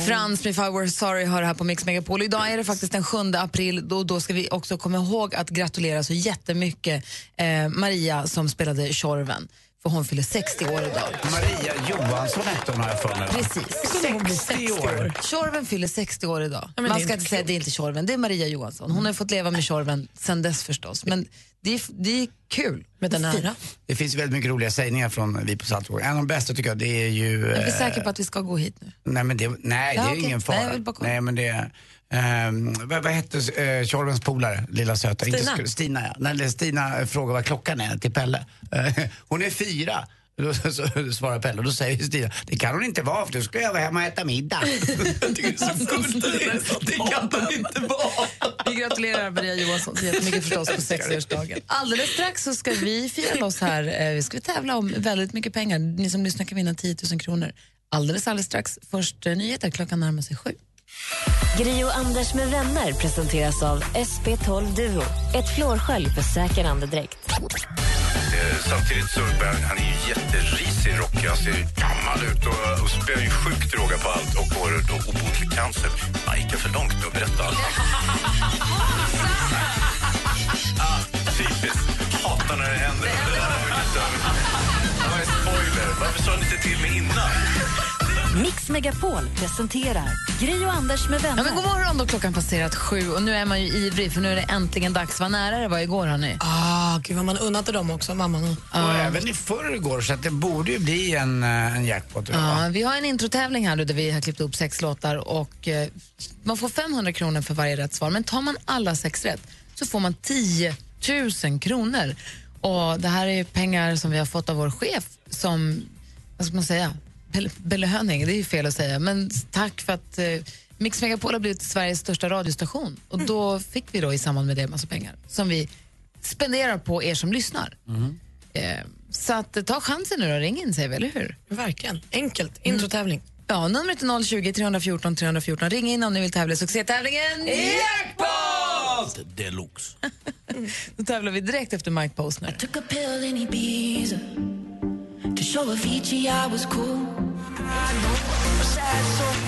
Frans med If I Were Sorry har det här på Mix Megapol. Idag är det faktiskt den 7 april. Då, då ska vi också komma ihåg att gratulera så jättemycket eh, Maria som spelade Tjorven. För hon fyller 60 år idag. Maria Johansson hette hon har jag för mig. Precis. 60 år. Tjorven fyller 60 år idag. det Man ska inte säga det är inte Tjorven, det är Maria Johansson. Hon har fått leva med Tjorven sen dess förstås. Men det är, det är kul. Med den ära. Det finns väldigt mycket roliga sägningar från Vi på Saltgård. En av de bästa tycker jag det är ju... Är vi eh, säkra på att vi ska gå hit nu? Nej, men det, nej, Ja, det är okej. ingen fara. Nej, jag vill bara kolla. nej, men det ehm, vad, vad hette uh, Tjorvens polare, lilla söta? Stina. Inte, Stina, ja. När Stina frågar vad klockan är till Pelle. Eh, hon är fyra. Då svarar Pelle och då säger Stina, det kan hon inte vara för då ska jag vara hemma och äta middag. Jag tycker det är så gulligt. Det kan hon inte vara. Vi gratulerar Maria Johansson så jättemycket förstås på 60-årsdagen. Alldeles strax så ska vi fira loss här. Eh, Vi ska tävla om väldigt mycket pengar. Ni som lyssnar kan vinna 10 000 kronor. Alldeles, alldeles strax. Först eh, nyheter. Klockan närmar sig sju. Gri och Anders med vänner presenteras av SP12 Duo. Ett flårskölj för säker andedräkt. Eh, Samtidigt så bär, han är ju jätterisig rockig. Han ser gammal ut och, och spär ju sjukt råga på allt och får då obotlig cancer. Han gick för långt nu? Berätta allt. ah, typiskt. Hatar när det händer. Det var. Det var en spoiler. Varför sa ni inte till mig innan? Mix Megapol presenterar Gri och Anders med vänner. Ja, men god morgon då klockan passerat sju och nu är man ju ivrig för nu är det äntligen dags. Vad nära det var igår hörni. Ah, gud vad man unnat dem också, mamman. Och även i förrgår så att det borde ju bli en, eh, en jackpot. Ja, vi har en introtävling här nu där vi har klippt upp sex låtar och eh, man får 500 kronor för varje rätt svar. Men tar man alla sex rätt så får man 10 000 kronor. Och det här är ju pengar som vi har fått av vår chef som, vad ska man säga, belöning, det är ju fel att säga, men tack för att eh, Mix Megapol har blivit Sveriges största radiostation och då fick vi då i samband med det en massa pengar som vi spenderar på er som lyssnar. Eh, så att, eh, ta chansen nu och ring in säger vi, eller hur? Verkligen. Enkelt. Introtävling. Ja, numret är 020 314 314. Ring in om ni vill tävla i succétävlingen Jackpot! Deluxe. Då tävlar vi direkt efter Mike Posner. Show Avicii I was cool.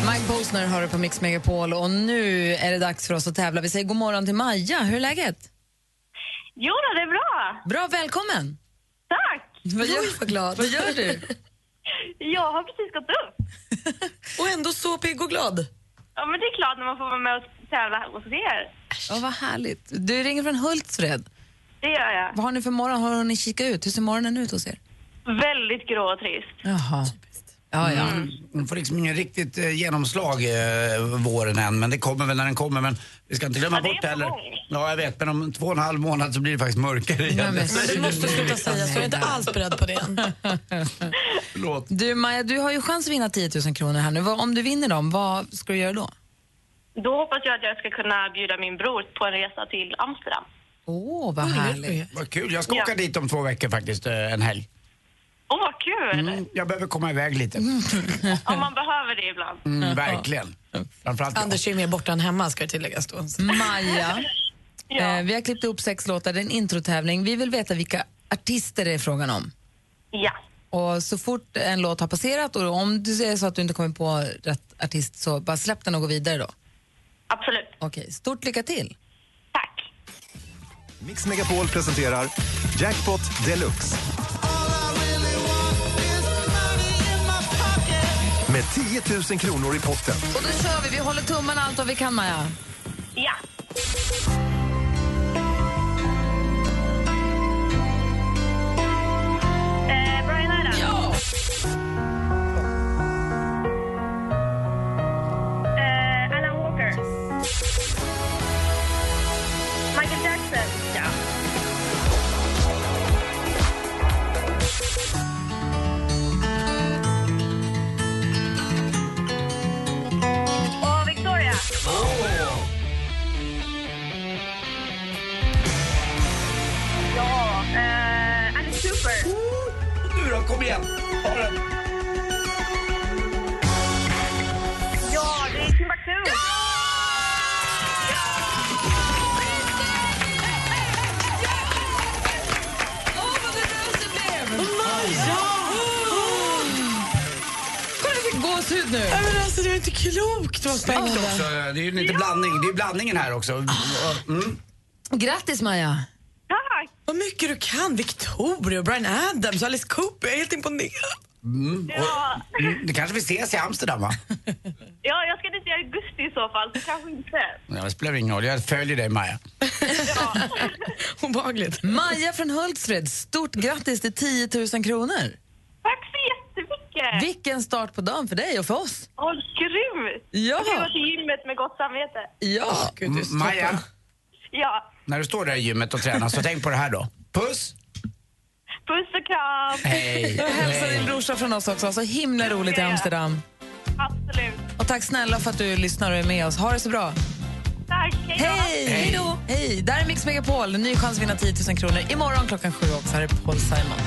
Mike Posner har du på Mix Megapol och nu är det dags för oss att tävla. Vi säger god morgon till Maja. Hur är läget? Jo då, det är bra. Bra, välkommen! Tack. Vad gör, vad glad. vad gör du? Jag har precis gått upp. Och ändå så pigg och glad. Ja, men det är klart när man får vara med och tävla hos er. Ja, vad härligt. Du ringer från Hultsfred. Det gör jag. Vad har ni för morgon? Har ni kikat ut? Hur ser morgonen ut hos er? Väldigt grå och trist. Jaha. Ja, ja. Den får liksom ingen riktigt eh, genomslag eh, våren än, men det kommer väl när den kommer. Men vi ska inte glömma Ja, det är bort på heller. gång. Ja, jag vet, men om två och en halv månad så blir det faktiskt mörkare igen. men Du måste sluta säga så, jag är inte alls beredd på det än. Förlåt. Du, Maja, du har ju chans att vinna 10 000 kronor här nu. Vad- Om du vinner dem, vad ska du göra då? Då hoppas jag att jag ska kunna bjuda min bror på en resa till Amsterdam. Åh, vad härligt. Vad kul, jag ska Ja. åka dit om två veckor faktiskt, eh, en helg. Åh, vad kul! Mm, jag behöver komma iväg lite. Ja, man behöver det ibland. Mm, verkligen. Framförallt. Anders är mer borta än hemma ska det tilläggas då. Maja, Ja. eh, vi har klippt upp sex låtar, det är en introtävling. Vi vill veta vilka artister det är frågan om. Ja. Och så fort en låt har passerat och om du säger så att du inte kommer på rätt artist så bara släpp den och gå vidare då. Absolut. Okej, stort lycka till. Tack. Mix Megapol presenterar Jackpot Deluxe. Med 10 000 kronor i potten. Och då kör vi, vi håller tummarna allt vad vi kan Maja. Ja. Eh, Brian Adams. Ja! Ja, eh, Alice Cooper. Nu då, kom igen. Ha den. Ja, det är Timbuktu. Gåshud nu. Nej, men alltså, det var inte klokt vad Snyggt spännande. också. Det är ju lite blandning. Det är blandningen här också. Mm. Grattis Maja! Tack. Vad mycket du kan. Victoria, Brian Adams, Alice Cooper. Jag är helt imponerad. Mm. Ja. Och, mm, det kanske vi ses i Amsterdam va? ja, jag ska dit i augusti i så fall, så kanske inte. Ja, det spelar ingen roll, jag följer dig Maja. Ja. Obehagligt. Maja från Hultsfred, stort grattis till 10 000 kronor. Tack så jättemycket. Vilken start på dagen för dig och för oss. Åh, grymt! Ja. Jag kan gå till gymmet med gott samvete. Ja. Gud, det är så M- Maja, Ja, när du står där i gymmet och tränar så tänk på det här då. Puss! Puss och kram! Hej! Och hälsa din brorsa från oss också. Så himla roligt i Amsterdam. Absolut. Och tack snälla för att du lyssnar och är med oss. Ha det så bra. Tack, hej då. Hej! Hej då! Hej! Där är Mix Megapol. Ny chans att vinna 10 000 kronor. Imorgon klockan sju också. Här är Paul Simon.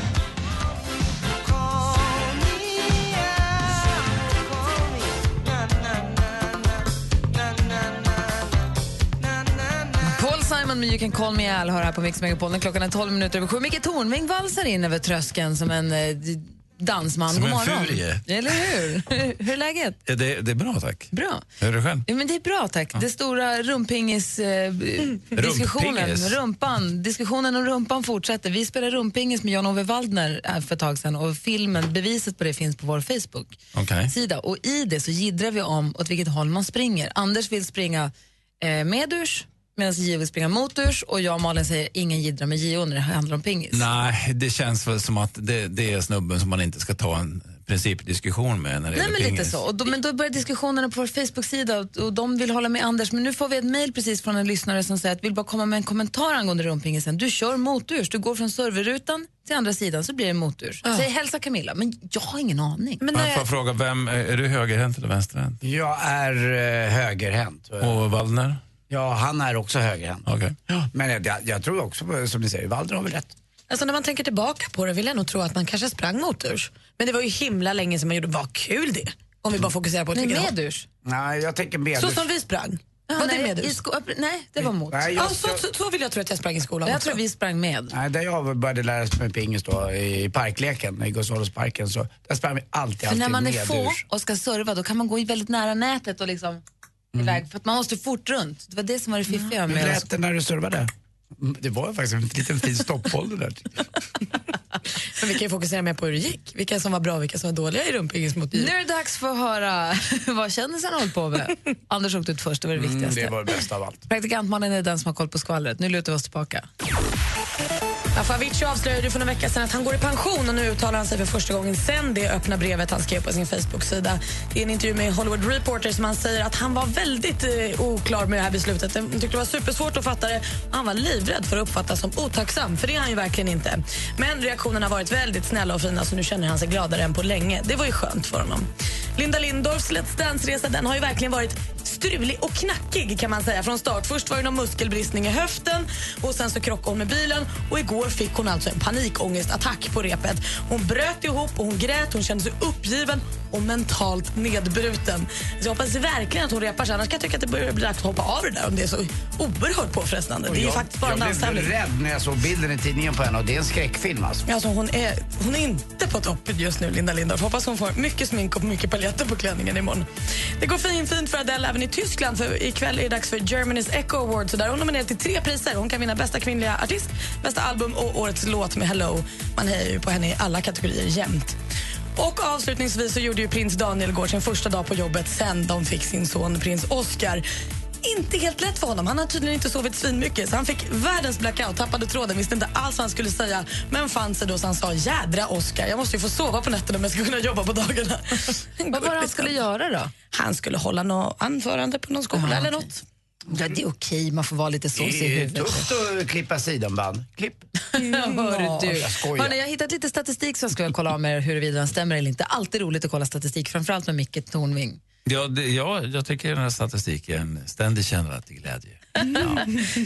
Simon med You can call me Al hör här på Mix Megapol. Klockan är 12 minuter över sju. Micke Tornving valsar in över tröskeln som en eh, dansman. Som God en morgon. furie. Eller hur? hur är läget? Ja, det, det är bra, tack. Bra. Hur är det själv? Ja, men det är bra tack. Det stora rumpingis eh, Rumpingis? rumpan, diskussionen om rumpan fortsätter. Vi spelade rumpingis med Jan-Ove Waldner eh, för ett tag sedan och filmen, beviset på det finns på vår Facebook-sida. Och i det så jiddrar vi om åt vilket håll man springer. Anders vill springa eh, medurs medan Gio vill springa moturs och jag och Malin säger ingen jiddrar med Gio när det handlar om pingis. Nej, det känns väl som att det, det är snubben som man inte ska ta en principdiskussion med när det Nej, gäller men lite pingis. så. Och då, men då börjar diskussionerna på vår Facebook-sida och, och de vill hålla med Anders. Men nu får vi ett mejl precis från en lyssnare som säger att vill bara komma med en kommentar angående rumpingisen. Du kör moturs, du går från serverrutan till andra sidan så blir det moturs. Säg hälsa Camilla, men jag har ingen aning. Men Men får jag fråga, vem, är du högerhänt eller vänsterhänt? Jag är uh, högerhänt. Och Waldner? Ja, han är också högerhänt. Okay. Men jag, jag tror också, som ni säger, Waldner har väl rätt. Alltså när man tänker tillbaka på det vill jag nog tro att man kanske sprang moturs. Men det var ju himla länge sedan man gjorde, vad kul det Om vi bara fokuserar på ett Nej, vilket håll. medurs. Nej, jag tänker medurs. Så som vi sprang. Ja, var nej, det medurs? i sko- nej, det var mot. Nej, jag- ja, så, så, så vill jag tro att jag sprang i skolan Jag också. tror vi sprang med. Nej, där jag började lära mig pingis då, i parkleken, i Gustavsparken, så där sprang vi alltid, För alltid när man är få och ska serva då kan man gå i väldigt nära nätet och liksom iväg. För att man måste fort runt. Det var det som var det fiffiga Hur med lät det när du servade? Mm, Det var faktiskt en liten fin stoppboll det där. Men vi kan ju fokusera mer på hur det gick. Vilka som var bra och vilka som var dåliga i rumpingis mot Nu är det dags för att höra vad kändisarna hållit på med. Anders åkte ut först, det var det viktigaste. Mm, det var det bästa av allt. Praktikantmannen är den som har koll på skvallret. Nu lutar vi oss tillbaka. Ja, Avicii avslöjade för några veckor sedan att han går i pension och nu uttalar han sig för första gången sen det öppna brevet han skrev på sin Facebook-sida. I en intervju med Hollywood Reporter som han säger att han var väldigt eh, oklar med det här beslutet. Han tyckte det var supersvårt att fatta det. Han var livrädd för att uppfattas som otacksam, för det är han ju verkligen inte. Men reaktionerna har varit väldigt snälla och fina så nu känner han sig gladare än på länge. Det var ju skönt för honom. Linda Lindorffs Let's Dance-resa den har ju verkligen varit strulig och knackig kan man säga från start. Först var det någon muskelbristning i höften och sen så krockade hon med bilen och igår fick hon alltså en panikångestattack på repet. Hon bröt ihop och hon grät, hon kände sig uppgiven och mentalt nedbruten. Så jag hoppas verkligen att hon repar sig annars kan jag tycka att det börjar bli dags att hoppa av det där om det är så oerhört påfrestande. Det är jag, faktiskt bara jag danstävling. blev rädd när jag såg bilden i tidningen på henne och det är en skräckfilm alltså. Alltså hon, är, hon är inte på topp just nu, Linda Lindorff. Hoppas hon får mycket smink och mycket paljetter på klänningen imorgon. Det går fin, fint för Adele även i Tyskland. För ikväll är det dags för Germany's Echo Awards. Där är hon nominerad till tre priser. Hon kan vinna bästa kvinnliga artist, bästa album och årets låt med Hello. Man hejar ju på henne i alla kategorier jämt. Och avslutningsvis så gjorde ju prins Daniel igår sin första dag på jobbet sen de fick sin son prins Oscar. Inte helt lätt för honom. Han har tydligen inte sovit svinmycket så han fick världens blackout, tappade tråden, visste inte alls vad han skulle säga men fann sig då så han sa jädra Oscar, jag måste ju få sova på nätterna om jag ska kunna jobba på dagarna. Vad var det han skulle göra då? Han skulle hålla något anförande på någon skola Aha, eller något. Ja, det är okej, man får vara lite såsig i Det är huvudet. tufft att klippa sidenband. Klipp. Hör du. jag skojar. Hörrni, jag har hittat lite statistik som jag skulle vilja kolla med er huruvida den stämmer eller inte. Alltid roligt att kolla statistik, framförallt med Micke Tornving. Ja, det, ja, jag tycker den här statistiken ständigt känner till glädje.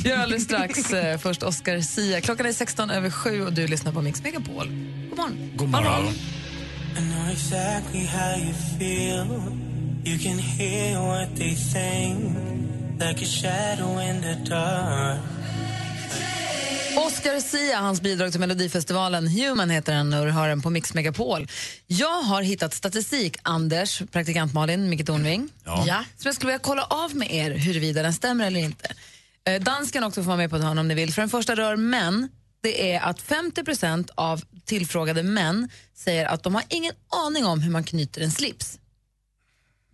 Gör alldeles strax. Eh, Först Oscar Sia. Klockan är 16 över 7 och du lyssnar på Mix Megapol. God morgon. God morgon. I know Oscar Sia, hans bidrag till Melodifestivalen. Human heter den och du har den på Mix Megapol. Jag har hittat statistik, Anders, praktikant Malin, Micke Tornving. Ja. Ja. Som jag skulle vilja kolla av med er huruvida den stämmer eller inte. Eh, Dansken också får vara med på hörn om ni vill. För den första rör män. Det är att 50% av tillfrågade män säger att de har ingen aning om hur man knyter en slips.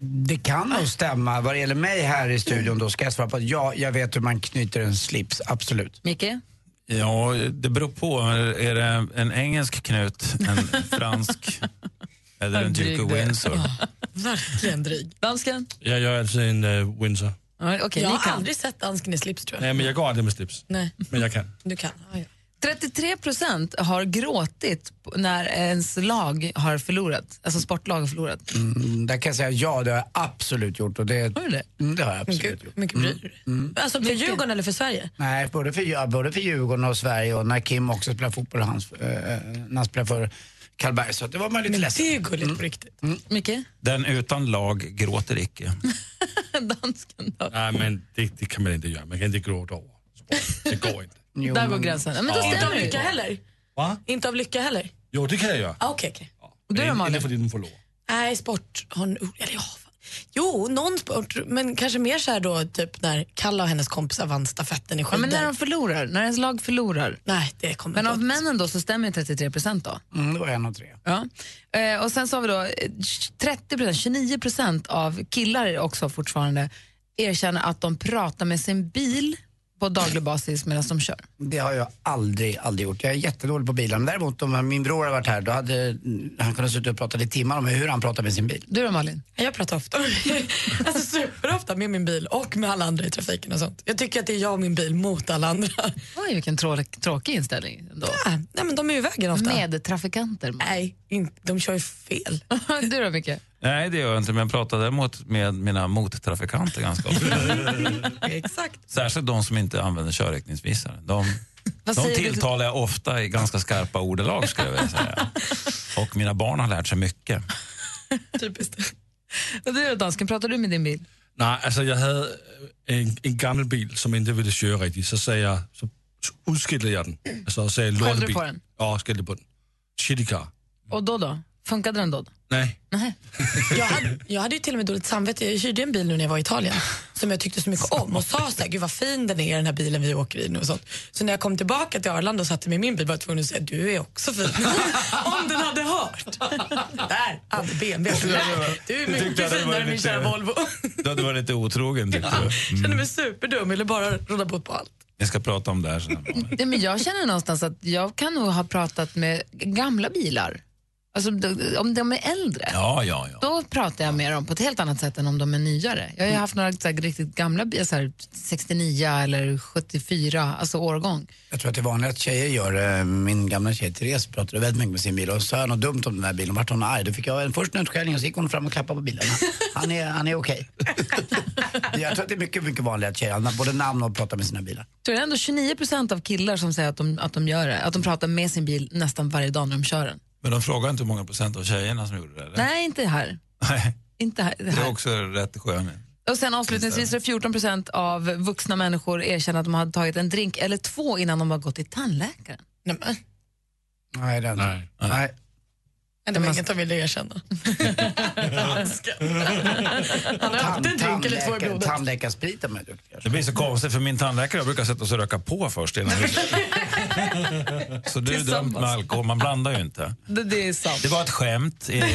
Det kan nog stämma. Vad det gäller mig här i studion då ska jag svara på att ja, jag vet hur man knyter en slips, absolut. Micke? Ja, det beror på. Är det en engelsk knut, en fransk eller en Duke of. Windsor? Verkligen dryg. Dansken? Jag gör alltid en uh, Windsor. Ja, Okej, jag ni har kan. aldrig sett dansken i slips tror jag. Nej, men jag går aldrig med slips. Nej, Men jag kan. du kan. Ja, ja. 33 procent har gråtit när ens lag har förlorat, alltså sportlag har förlorat. Mm, där kan jag säga ja, det har jag absolut gjort. Och det, har du det? Mm, det har jag absolut Mycket, gjort. mycket bryr du dig? Mm. Alltså för Djurgården eller för Sverige? Nej, både för, ja, både för Djurgården och Sverige och när Kim också spelar fotboll, hans, eh, när han spelar för Karlberg. Så det var man lite Men ledsen. det är ju gulligt på riktigt. Micke? Den utan lag gråter icke. Dansken då? Nej, men det, det kan man inte göra. Man kan inte gråta över sport. Det går inte. Jo, Där går men- gränsen. Ja, men då Ja, Inte stämmer av det ju. lycka heller? Va? Inte av lycka heller? Jo, det kan jag göra. Ah, Okej, okej. Du då Inte Malin? för de förlorar. Nej, sport har... Eller ja, fan. Jo, någon sport, men kanske mer så här då, typ när Kalla och hennes kompisar vann stafetten i Ja, skidor. men när de förlorar, när ens lag förlorar. Nej, det kommer Men inte av åt. männen då så stämmer ju 33 procent då. Mm, det var en av tre. Ja. Eh, och sen så har vi då eh, 30 procent, 29 procent av killar också fortfarande erkänner att de pratar med sin bil på daglig basis medan de kör. Det har jag aldrig, aldrig gjort. Jag är jättedålig på bilar. Men däremot om min bror har varit här, då hade han kunnat sitta och prata i timmar om hur han pratar med sin bil. Du då Malin? Jag pratar ofta. alltså superofta med min bil och med alla andra i trafiken och sånt. Jag tycker att det är jag och min bil mot alla andra. Oj, vilken trå- tråkig inställning ändå. Ja, nej, men de är ju i vägen ofta. Medtrafikanter. Nej, in, de kör ju fel. du då Micke? Nej, det gör jag inte, men jag pratar däremot med mina mottrafikanter ganska ofta. Exakt. Särskilt de som inte använder körriktningsvisare. De, de tilltalar jag ofta i ganska skarpa ordalag, skulle jag vilja säga. Och mina barn har lärt sig mycket. Typiskt. Och du då dansken, pratar du med din bil? Nej, alltså jag hade en, en gammal bil som inte ville köra riktigt. Så, sa jag, så udskilde jag den. Alltså, och sa Skällde du på den? Ja, skällde på den. Shitty car. Och då då? Funkade den då? Nej. Nej. Jag hade, jag hade ju till och med dåligt samvete. Jag hyrde en bil nu när jag var i Italien som jag tyckte så mycket om och sa så här, gud vad fin den är den här bilen vi åker i nu och sånt. Så när jag kom tillbaka till Arlanda och satte mig i min bil var jag tvungen att säga, du är också fin. om den hade hört. Där, hade BMW. Du är mycket finare än min lite- kära Volvo. Du hade varit lite otrogen, tyckte du. Kände Mm. mig superdum, ville bara råda bot på allt. Jag ska prata om det här sen. Ja, men jag känner någonstans att jag kan nog ha pratat med gamla bilar. Alltså om de är äldre. Ja, ja, ja. Då pratar jag med dem på ett helt annat sätt än om de är nyare. Jag har ju haft några så här, riktigt gamla så här, 69 eller 74, alltså årgång. Jag tror att det är vanligt att tjejer gör det. Min gamla tjej Therese pratade väldigt mycket med sin bil och sa jag något dumt om den här bilen. Vart hon arg. Då fick jag en först en utskällning och så gick hon fram och klappade på bilen. Han är, han är okej. jag tror att det är mycket, mycket vanligt att tjejer har både namn och pratar med sina bilar. tror det är ändå 29 procent av killar som säger att de, att de gör det. Att de pratar med sin bil nästan varje dag när de kör den. Men de frågar inte hur många procent av tjejerna som gjorde det? Eller? Nej, inte här. Nej. Inte här. Det är också rätt skön. Och sen avslutningsvis är det 14 procent av vuxna människor erkänner att de har tagit en drink eller två innan de har gått till tandläkaren. Nej, men, Nej, den. Nej. Nej. Det var inget de ville erkänna. Han har haft en drink eller två i blodet. Tandläkarspriten är duktig. Det blir så konstigt för min tandläkare brukar sätta oss och röka på först innan vi... Så du är dömd med alkohol, man blandar ju inte. Det, det är sant. Det var ett skämt innan,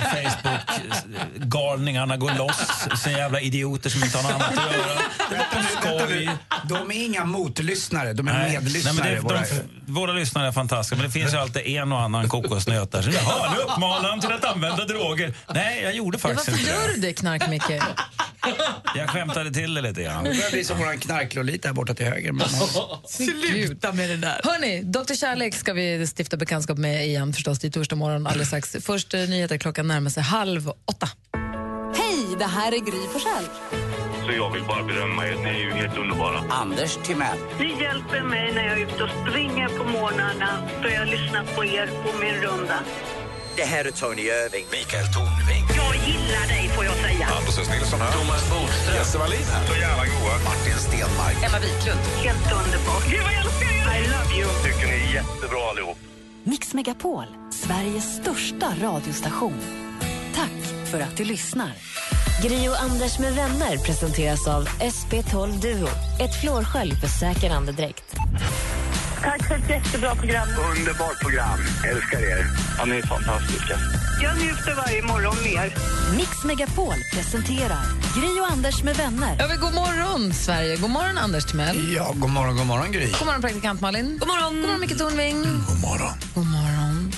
Facebook-galningarna går loss. Så jävla idioter som inte har något annat att göra. Det var på skoj. De är inga motlyssnare, de är medlyssnare. nej, men det, våra- de, våra lyssnare är fantastiska, men det finns ju alltid en och annan kokosnöt där. Jaha, nu uppmanar han till att använda droger. Nej, jag gjorde faktiskt varför inte gör det. du det, Knark-Micke? Jag skämtade till det lite grann. Det börjar bli som våran knarklolita här borta till höger. Men, Sluta med det där. Hörni, Dr Kärlek ska vi stifta bekantskap med igen förstås. Det är torsdag morgon alldeles strax. Först eh, nyheter, klockan närmar sig halv åtta. Hej, det här är Gry Forssell. Så jag vill bara berömma er. Ni är ju helt underbara. Anders Timell. Ni hjälper mig när jag är ute och springer på morgnarna då jag lyssnar på er på min runda. Det här är Tony Irving. Mikael Tornving. Jag gillar dig får jag säga. Anders S. Nilsson här. Thomas Bodström. Jesse Wallin här. Så jävla goa. Martin Stenmark. Emma Wiklund. Helt underbart. Gud vad jag älskar er! I love you. Tycker ni är jättebra allihop. Mix Megapol, Sveriges största radiostation. Tack för att du lyssnar. Gri och Anders med vänner presenteras av SP12 Duo. Ett flårskölj för säker andedräkt. Tack för ett jättebra program. Underbart program. Älskar er. Ja, ni är fantastiska. Jag njuter varje morgon mer. Mix Megapol presenterar Gri och Anders med vänner. Ja, men god morgon, Sverige. God morgon, Anders Timell. Ja, god morgon, god morgon Gry. God morgon, praktikant Malin. God morgon, god morgon Micke Tornving. God morgon. God morgon.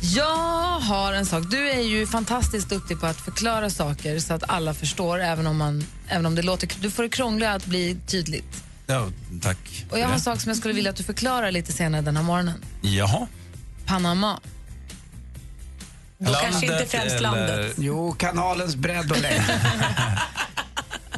Jag har en sak. Du är ju fantastiskt duktig på att förklara saker så att alla förstår, även om, man, även om det låter... Du får det krångliga att bli tydligt. Ja, tack. Och jag har en sak som jag skulle vilja att du förklarar lite senare den här morgonen. Jaha. Panama. Då kanske inte främst landet. eller- Jo, kanalens bredd och längd.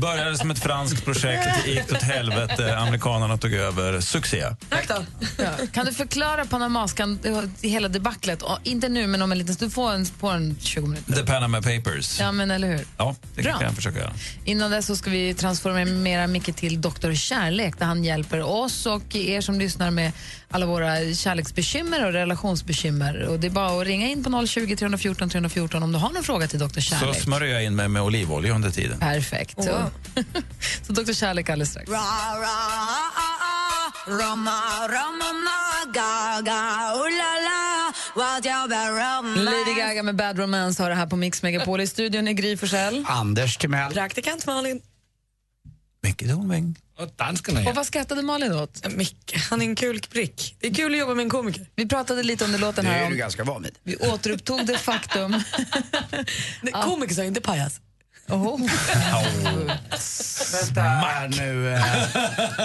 Började som ett franskt projekt, gick åt helvete, amerikanerna tog över. Succé. Tack då. Ja. Kan du förklara Panamaskan, hela debaclet? Inte nu, men om en liten stund. Du får en på en 20 minuter. The Panama Papers. Ja, men eller hur? Ja, det Bra. kan jag försöka göra. Innan dess så ska vi transformera Micke till Dr. Kärlek där han hjälper oss och er som lyssnar med alla våra kärleksbekymmer och relationsbekymmer. Och det är bara att ringa in på 020 314 314 om du har någon fråga till Dr. Så Kärlek. smörjer jag in mig med olivolja under tiden. Perfekt. Så, så Dr. Kärlek alldeles strax. Lady Gaga med Bad Romance har det här på Mix Megapol. I studion är Gry Forssell. Anders Timell. Praktikant Malin. Micke Tornving. Och danskarna Och vad skrattade Malin åt? Micke, han är en kul prick. Det är kul att jobba med en komiker. Vi pratade lite under låten Det här är om... du ganska van vid. Vi återupptog det faktum... Nej, Komiker sa inte pajas. Oh. Vänta här nu. eh.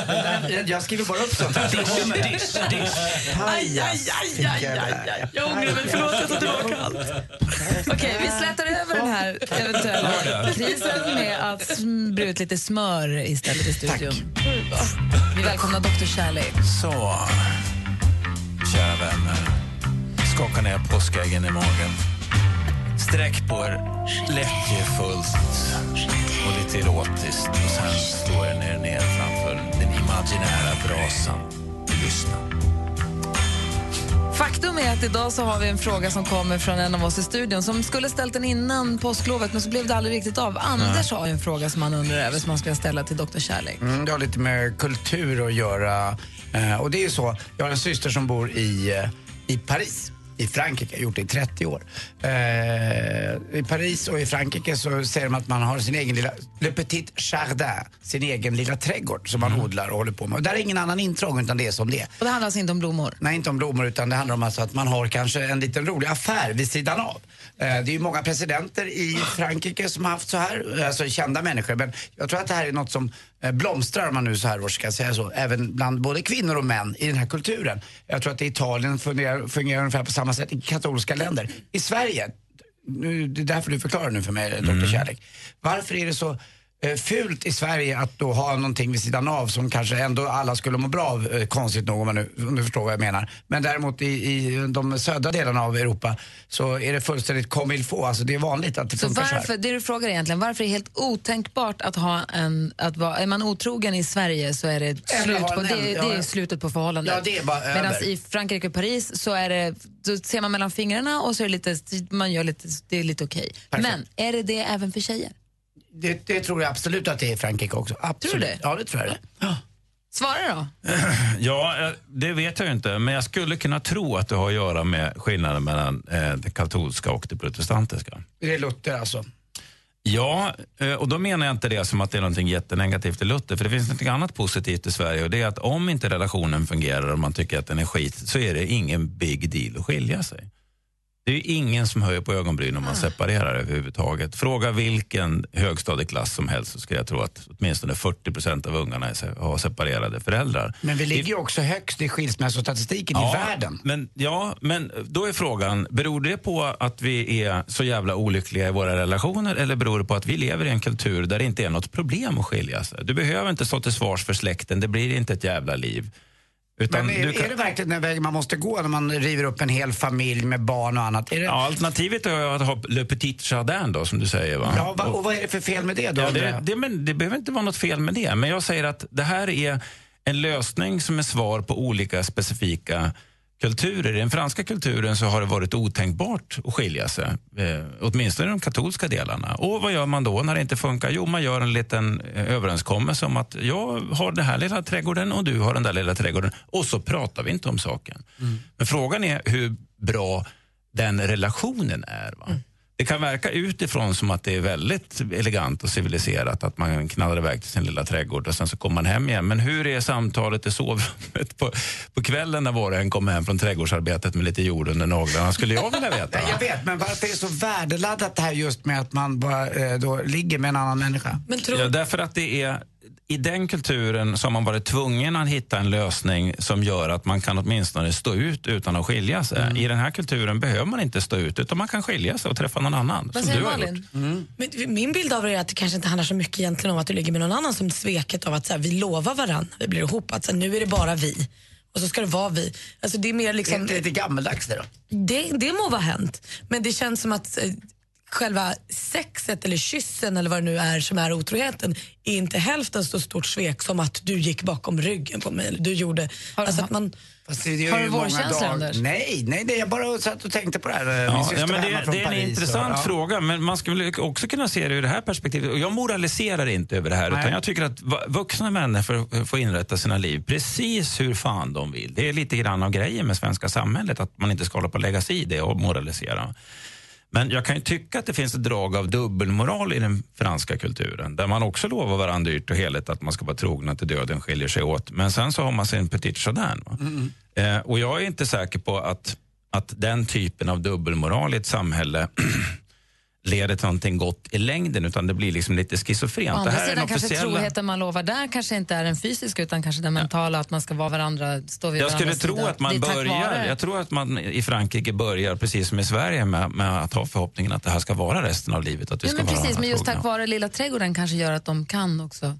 Vänta, Jag skriver bara upp sånt här. Dish, dish, dish. Aj, aj, aj, aj, aj, aj. Jag ångrar mig, förlåt jag tar tillbaka allt. Okej, vi slätar över den här eventuella krisen med att sm- bre ut lite smör istället i studion. Vi välkomnar Dr. Kärlek. Så, kära vänner. Skaka ner påskäggen i magen. Sträck på er lättjefullt och lite erotiskt och sen slå er ner, ner framför den imaginära brasan och lyssna. Faktum är att idag så har vi en fråga som kommer från en av oss i studion som skulle ställt den innan påsklovet men så blev det aldrig riktigt av. Anders har ju en fråga som han undrar över som han skulle ställa till Dr. Kärlek. Mm, det har lite med kultur att göra. Eh, och det är ju så, jag har en syster som bor i, eh, i Paris. I Frankrike, gjort det i 30 år. Eh, I Paris och i Frankrike så säger de att man har sin egen lilla, Le Petit Jardin, sin egen lilla trädgård som man odlar och håller på med. Och där är ingen annan intrång utan det är som det är. Och det handlar alltså inte om blommor? Nej, inte om blommor utan det handlar om alltså att man har kanske en liten rolig affär vid sidan av. Eh, Det är ju många presidenter i Frankrike som har haft så här, alltså kända människor. Men jag tror att det här är något som eh, blomstrar, om man nu så här års ska säga så, även bland både kvinnor och män i den här kulturen. Jag tror att i Italien fungerar, fungerar ungefär på samma sätt i katolska länder. I Sverige, nu, det är därför du förklarar nu för mig, Dr. Kärlek. Varför är det så fult i Sverige att då ha någonting vid sidan av som kanske ändå alla skulle må bra av, eh, konstigt nog om, man nu, om du förstår vad jag menar. Men däremot i, i de södra delarna av Europa så är det fullständigt comme faut, alltså det är vanligt att det Så funkar så varför, här. det du frågar egentligen, varför är det helt otänkbart att ha en, att vara, är man otrogen i Sverige så är det slut på, en- det, ja, det är slutet på förhållandet. Ja, det är bara Medan i Frankrike och Paris så är det, då ser man mellan fingrarna och så är det lite, man gör lite, det är lite okej. Men är det det även för tjejer? Det, det tror jag absolut att det är i Frankrike också. Absolut. Tror du det? Ja, det tror jag det. Svara då. Ja, eh, det vet jag ju inte, men jag skulle kunna tro att det har att göra med skillnaden mellan eh, det katolska och det protestantiska. Det är Luther alltså. Ja, eh, och då menar jag inte det som att det är något jättenegativt i Luther, för det finns något annat positivt i Sverige och det är att om inte relationen fungerar och man tycker att den är skit så är det ingen big deal att skilja sig. Det är ju ingen som höjer på ögonbrynen om man separerar överhuvudtaget. Fråga vilken högstadieklass som helst så skulle jag tro att åtminstone 40 procent av ungarna har separerade föräldrar. Men vi ligger ju också högst i skilsmässostatistiken i världen. Men, ja, men då är frågan, beror det på att vi är så jävla olyckliga i våra relationer eller beror det på att vi lever i en kultur där det inte är något problem att skilja sig? Du behöver inte stå till svars för släkten, det blir inte ett jävla liv. Utan Men är, kan- är det verkligen den vägen man måste gå när man river upp en hel familj med barn och annat? Det... Ja, alternativet är att ha Le Petit Jardin då, som du säger. Va? Ja, va, och vad är det för fel med det då? Ja, det, det, men det behöver inte vara något fel med det. Men jag säger att det här är en lösning som är svar på olika specifika kulturer. I den franska kulturen så har det varit otänkbart att skilja sig. Eh, åtminstone i de katolska delarna. Och vad gör man då när det inte funkar? Jo, man gör en liten eh, överenskommelse om att jag har den här lilla trädgården och du har den där lilla trädgården. Och så pratar vi inte om saken. Men frågan är hur bra den relationen är. Va? Det kan verka utifrån som att det är väldigt elegant och civiliserat att man knallar iväg till sin lilla trädgård och sen så kommer man hem igen. Men hur är samtalet i sovrummet på, på kvällen när var och en kommer hem från trädgårdsarbetet med lite jord under naglarna? Skulle jag vilja veta. Jag vet, men varför är det så värdeladdat det här just med att man bara eh, då ligger med en annan människa? Men tror... Ja, därför att det är i den kulturen så har man varit tvungen att hitta en lösning som gör att man kan åtminstone stå ut utan att skilja sig. Mm. I den här kulturen behöver man inte stå ut utan man kan skilja sig och träffa någon annan. Vad säger Malin? Men Min bild av det är att det kanske inte handlar så mycket egentligen om att du ligger med någon annan som sveket av att så här, vi lovar varandra vi blir ihop att så här, nu är det bara vi och så ska det vara vi. Alltså, det är mer liksom... Är inte lite gammeldags det då? Det, det må vara hänt, men det känns som att eh, själva sexet eller kyssen eller vad det nu är som är otroheten är inte hälften så stort svek som att du gick bakom ryggen på mig. Eller du gjorde, alltså att man, Fast det är Har du många vårkänsla, dagar- Anders? Nej, nej, nej, jag bara satt och tänkte på det här. Min Ja, ja, men det, det är en Paris och- intressant ja. fråga, men man skulle också kunna se det ur det här perspektivet. Och jag moraliserar inte över det här, Nej. utan jag tycker att vuxna människor får inrätta sina liv precis hur fan de vill. Det är lite grann av grejen med svenska samhället, att man inte ska hålla på och lägga sig i det och moralisera. Men jag kan ju tycka att det finns ett drag av dubbelmoral i den franska kulturen där man också lovar varandra dyrt och heligt att man ska vara trogna till döden skiljer sig åt. Men sen så har man sin petit chaudin. Va? Eh, och jag är inte säker på att, att den typen av dubbelmoral i ett samhälle leder till någonting gott i längden utan det blir liksom lite Å schizofrent. Det andra sidan den kanske officiella... troheten man lovar där kanske inte är den fysiska utan kanske den mentala, att man ska vara varandra, stå vid Jag skulle tro sida. att man börjar, jag tror att man i Frankrike börjar precis som i Sverige med, med att ha förhoppningen att det här ska vara resten av livet. Att vi Ja, ska men vara precis, men just tack vare Lilla trädgården kanske gör att de kan också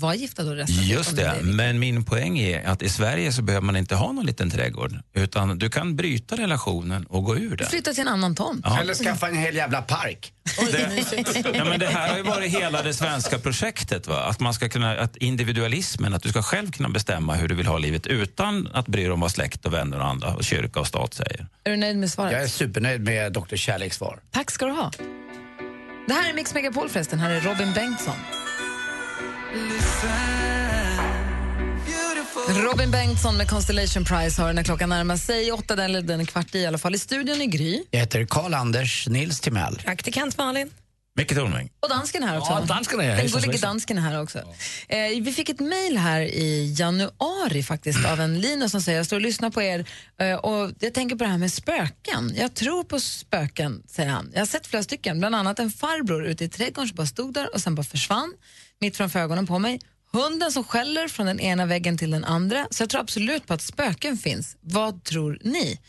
vara gifta då resten Just det, men min poäng är att i Sverige så behöver man inte ha någon liten trädgård. Utan du kan bryta relationen och gå ur den. Flytta till en annan tomt. Ja. Eller skaffa en hel jävla park. Ja, men det här har ju varit hela det svenska projektet. Va? Att, man ska kunna, att individualismen, att du ska själv kunna bestämma hur du vill ha livet utan att bry dig om vad släkt och vänner och andra och kyrka och stat säger. Är du nöjd med svaret? Jag är supernöjd med Dr. Kärleks svar. Tack ska du ha. Det här är Mix Megapol förresten, här är Robin Bengtsson. Robin Bengtsson med Constellation Prize har när klockan närmar sig åtta, eller den är kvart i i alla fall. I studion i Gry. Jag heter Karl-Anders Nils Timell. Praktikant Malin. Micke Tornving. Och dansken är här också. Ja, dansken är. Den gullige dansken är här också. Eh, vi fick ett mejl här i januari faktiskt av en Linus som säger jag står och lyssnar på er eh, och jag tänker på det här med spöken. Jag tror på spöken, säger han. Jag har sett flera stycken, bland annat en farbror ute i trädgården som bara stod där och sen bara försvann mitt framför ögonen på mig. Hunden som skäller från den ena väggen till den andra. Så jag tror absolut på att spöken finns. Vad tror ni?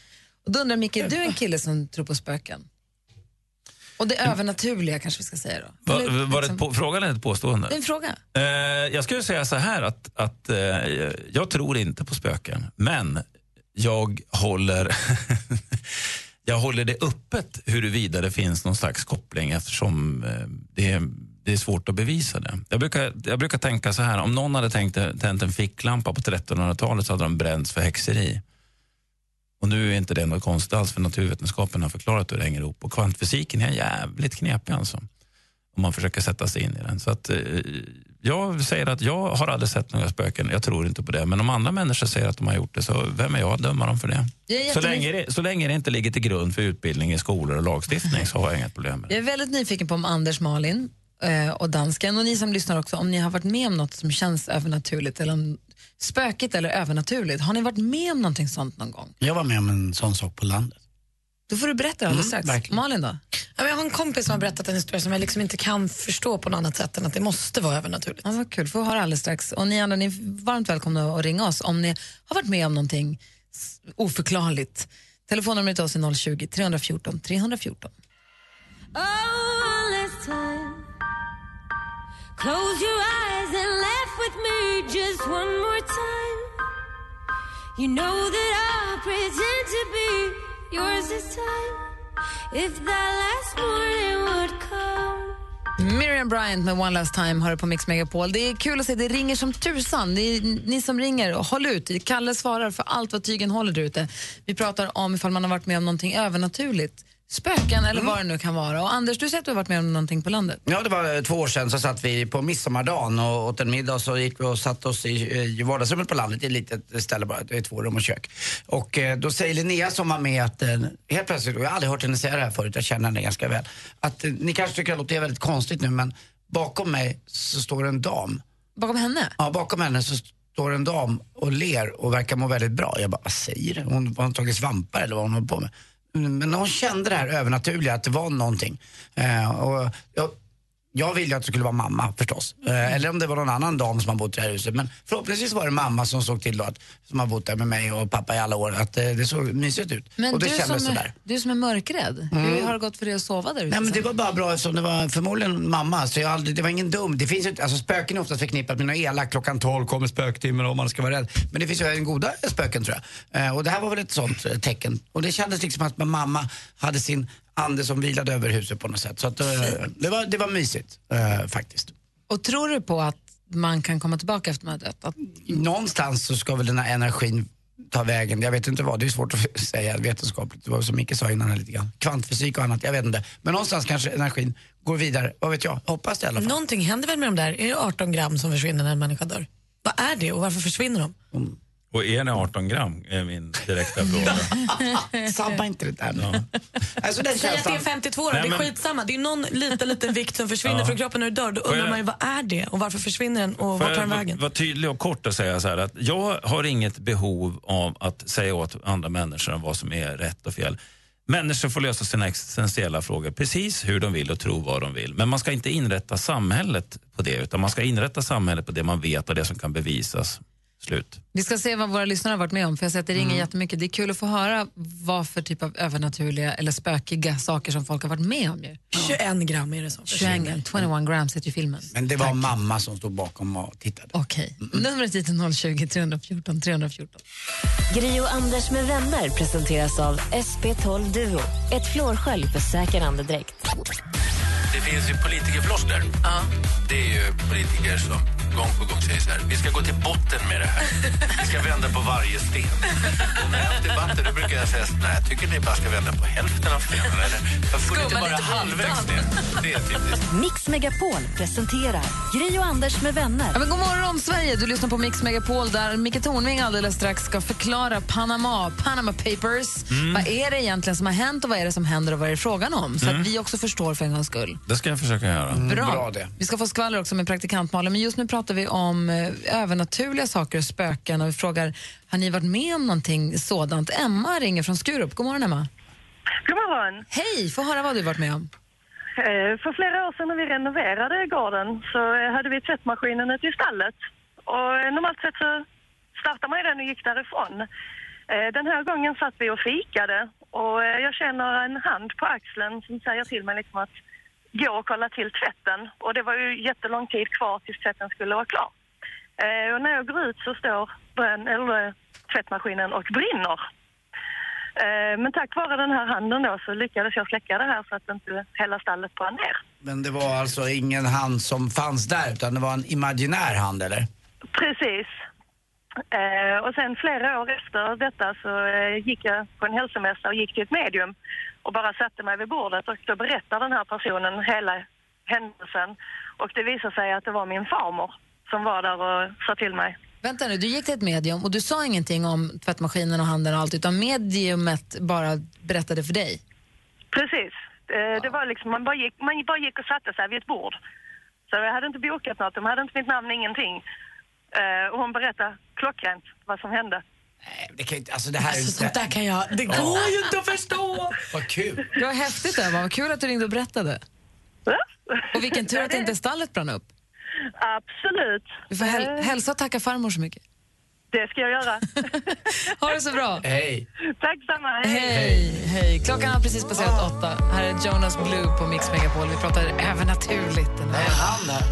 Och då undrar Micke, är du en kille som tror på spöken? Och det övernaturliga kanske vi ska säga då? Eller, var det liksom- på, frågan eller ett påstående? Det är en fråga. Eh, jag skulle säga så här att, att eh, jag tror inte på spöken, men jag håller, jag håller det öppet huruvida det finns någon slags koppling eftersom eh, det, är, det är svårt att bevisa det. Jag brukar, jag brukar tänka så här, om någon hade tänkt, tänt en ficklampa på 1300-talet så hade de bränts för häxeri. Och nu är inte det något konstigt alls för naturvetenskapen har förklarat hur det hänger ihop. Och kvantfysiken är jävligt knepig alltså. Om man försöker sätta sig in i den. Så att, eh, jag säger att jag har aldrig sett några spöken, jag tror inte på det. Men om andra människor säger att de har gjort det, så vem är jag att döma dem för det? Så länge det, så länge det inte ligger till grund för utbildning i skolor och lagstiftning så har jag inget problem med det. Jag är väldigt nyfiken på om Anders, Malin och dansken och ni som lyssnar också, om ni har varit med om något som känns övernaturligt eller om, spökigt eller övernaturligt. Har ni varit med om någonting sånt någon gång? Jag var med om en sån sak på landet. Då får du berätta alldeles Mm, strax. verkligen. Malin då? Jag har en kompis som har berättat en historia som jag liksom inte kan förstå på något annat sätt än att det måste vara övernaturligt. Ja, vad kul, får vi höra alldeles strax. Och ni andra, ni är varmt välkomna att ringa oss om ni har varit med om någonting oförklarligt. Telefonnumret till oss är 020-314 314. Oh. Close your eyes and laugh with me just one more time. You know that I'll pretend to be yours this time. If that last morning would come. Miriam Bryant med One Last Time hör på Mix Megapol. Det är kul att se, det ringer som tusan. Ni, ni som ringer, håll ut. Kalle svarar för allt vad tygen håller där ute. Vi pratar om ifall man har varit med om någonting övernaturligt. Spöken eller vad det nu kan vara. Och Anders, du säger att du har varit med om någonting på landet. Ja, det var eh, två år sedan så satt vi på midsommardagen och åt en middag så gick vi och satte oss i, eh, i vardagsrummet på landet, i ett litet ställe bara, det är två rum och kök. Och eh, då säger Linnea som var med att, eh, helt plötsligt, och jag har aldrig hört henne säga det här förut, jag känner henne ganska väl, att eh, ni kanske tycker att det låter väldigt konstigt nu men bakom mig så står en dam. Bakom henne? Ja, bakom henne så står en dam och ler och verkar må väldigt bra. Jag bara, vad säger du? Hon har hon tagit svampar eller vad hon håller på med. Mm, men när hon kände det här övernaturliga, att det var någonting. Eh, och jag, jag ville att det skulle vara mamma förstås. Eh, eller om det var någon annan dam som har bott i det här huset. Men förhoppningsvis var det mamma som såg till då att, som har bott där med mig och pappa i alla år, att eh, det såg mysigt ut. Men och det du kändes som, sådär. är, du som är mörkrädd, Mm. hur har det gått för dig att sova där ute? Nej men det sen? var bara bra eftersom det var förmodligen mamma. Så jag aldrig, det var ingen dum. Det finns ju, alltså spöken är oftast förknippat med något elakt. Klockan 12 kommer spöktimmen och man ska vara rädd. Men det finns ju en goda spöken tror jag. Eh, och det här var väl ett sånt eh, tecken. Och det kändes liksom att mamma hade sin ande som vilade över huset på något sätt. Så att, eh, det, var, det var mysigt eh, faktiskt. Och tror du på att man kan komma tillbaka efter man har dött? Att, Någonstans så ska väl den här energin ta vägen. Jag vet inte vad, det är svårt att säga vetenskapligt. Det var som Micke sa innan här lite grann. Kvantfysik och annat, jag vet inte. Men någonstans kanske energin går vidare, vad vet jag? Hoppas det i alla fall. Någonting händer väl med de där? Är det 18 gram som försvinner när en människa dör? Vad är det och varför försvinner de? Och är det 18 gram? är min direkta fråga. Sabba inte det där nu. Alltså den Säg att det är känslan. 52 då, Nej, det är men- skitsamma. Det är någon liten, liten vikt som försvinner Ja. från kroppen när du dör. Då undrar jag- man ju vad är det och varför försvinner den och vart tar den vägen? vara tydlig och kort och säga så här att jag har inget behov av att säga åt andra människor vad som är rätt och fel. Människor får lösa sina existentiella frågor precis hur de vill och tro vad de vill. Men man ska inte inrätta samhället på det, utan man ska inrätta samhället på det man vet och det som kan bevisas. Slut. vi ska se vad våra lyssnare har varit med om, för jag ser att det ringer jättemycket. Det är kul att få höra vad för typ av övernaturliga eller spökiga saker som folk har varit med om. Ju. 21 gram är det som 21, försvinner. 21 grams heter ju filmen. Men det var mamma som stod bakom och tittade. Okej. Numret hit är 020 314 314. Gri och Anders med vänner presenteras av SP12 Duo. Ett flårskölj för säker andedräkt. Det finns ju politikerfloskler. Det är ju politiker som gång på gång säger så här, vi ska gå till botten med det här. Vi ska vända på varje sten. Och när jag har debatter då brukar jag säga så, nej, jag tycker ni bara ska vända på hälften av stenen. Eller varför inte bara halvvägs ner? Det är typiskt. Mix Megapol presenterar Gri och Anders med vänner. Ja, men god morgon, Sverige! Du lyssnar på Mix Megapol där Micke Tornving alldeles strax ska förklara Panama, Panama Papers. Mm. Vad är det egentligen som har hänt och vad är det som händer och vad är det frågan om? Så Mm. att vi också förstår för en gångs skull. Det ska jag försöka göra. Bra. Vi ska få skvaller också med praktikant Malin, men just nu pratar vi om eh, övernaturliga saker och spöken och vi frågar, har ni varit med om någonting sådant? Emma ringer från Skurup. God morgon Emma. God morgon. Hej, få höra vad du varit med om. Eh, För flera år sedan när vi renoverade gården så eh, hade vi tvättmaskinen ute i stallet. Och normalt sett så startade man den och gick därifrån. Den här gången satt vi och fikade och jag känner en hand på axeln som säger till mig liksom att gå och kolla till tvätten. Och det var ju jättelång tid kvar tills tvätten skulle vara klar. Eh, Och när jag går ut så står bränn, eller, eh, tvättmaskinen och brinner. Eh, Men tack vare den här handen då så lyckades jag släcka det här så att inte hela stallet brann ner. Men det var alltså ingen hand som fanns där utan det var en imaginär hand eller? Precis. Eh, och sen flera år efter detta så eh, gick jag på en hälsomässa och gick till ett medium och bara satte mig vid bordet och då berättar den här personen hela händelsen. Och det visade sig att det var min farmor som var där och sa till mig. Vänta nu, du gick till ett medium och du sa ingenting om tvättmaskinen och handen och allt utan mediumet bara berättade för dig. Precis. Eh, det var liksom, man bara, gick, man bara gick och satte sig vid ett bord. Så jag hade inte bokat något, de hade inte mitt namn, ingenting. Eh, och hon berättade klockrent vad som hände. Det kan inte, alltså det här är Alltså, sånt där kan jag... Det går ju inte att förstå! Vad kul. Det var häftigt Emma, vad kul att du ringde och berättade. Och vilken tur att inte stallet brann upp. Absolut. Du får häl- hälsa och tacka farmor så mycket. Det ska jag göra. Ha det så bra. Hej. Tack samma. Hej, hej. Klockan har precis passerat åtta. Här är Jonas Blue på Mix Megapol. Vi pratar övernaturligt. Den här. Han där.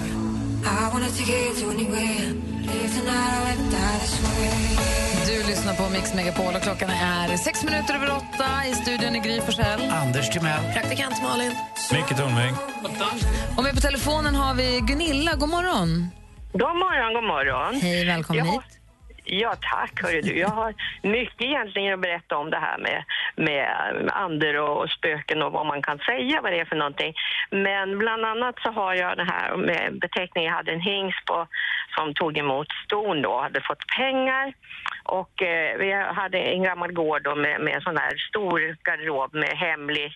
Du lyssnar på Mix Megapol och klockan är sex minuter över åtta. I studion i Gry Forssell. Anders Timell. Praktikant Malin. Micke Tornving. Och med på telefonen har vi Gunilla. God morgon. God morgon, god morgon. Hej, välkommen Jag hit. Ja, tack. Hörru du. Jag har mycket egentligen att berätta om det här med, med ander och, spöken och vad man kan säga vad det är för någonting. Men bland annat så har jag det här med beteckningen. Jag hade en hingst på, som tog emot ston då, hade fått pengar. Och eh, vi hade en gammal gård då med, med sån här stor garderob med hemlig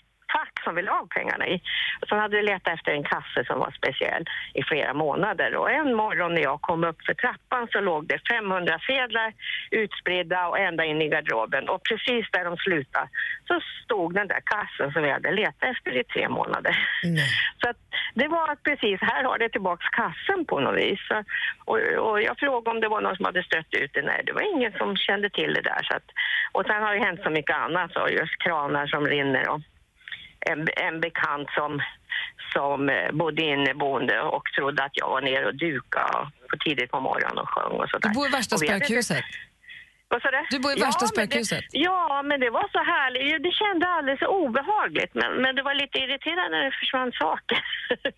som vi la pengarna i. Och sen hade vi letat efter en kasse som var speciell i flera månader. Och en morgon när jag kom upp för trappan så låg det 500 sedlar utspridda och ända in i garderoben. Och precis där de slutade så stod den där kassen som vi hade letat efter i tre månader. Så att det var precis, här har det tillbaks kassen på något vis. Så- Och, och jag frågade om det var någon som hade stött ut det. Nej, det var ingen som kände till det där. Så att, och sen har det hänt så mycket annat, så just kranar som rinner och en, en bekant som, som eh, bodde inneboende och trodde att jag var nere och dukade på tidigt på morgonen och sjöng och sådär. Du bor i värsta spökhuset. Vad sa du? Du bor i värsta det- spökhuset. Ja, men det var så härligt. Det kändes alldeles obehagligt, men, men det var lite irriterande när det försvann saker.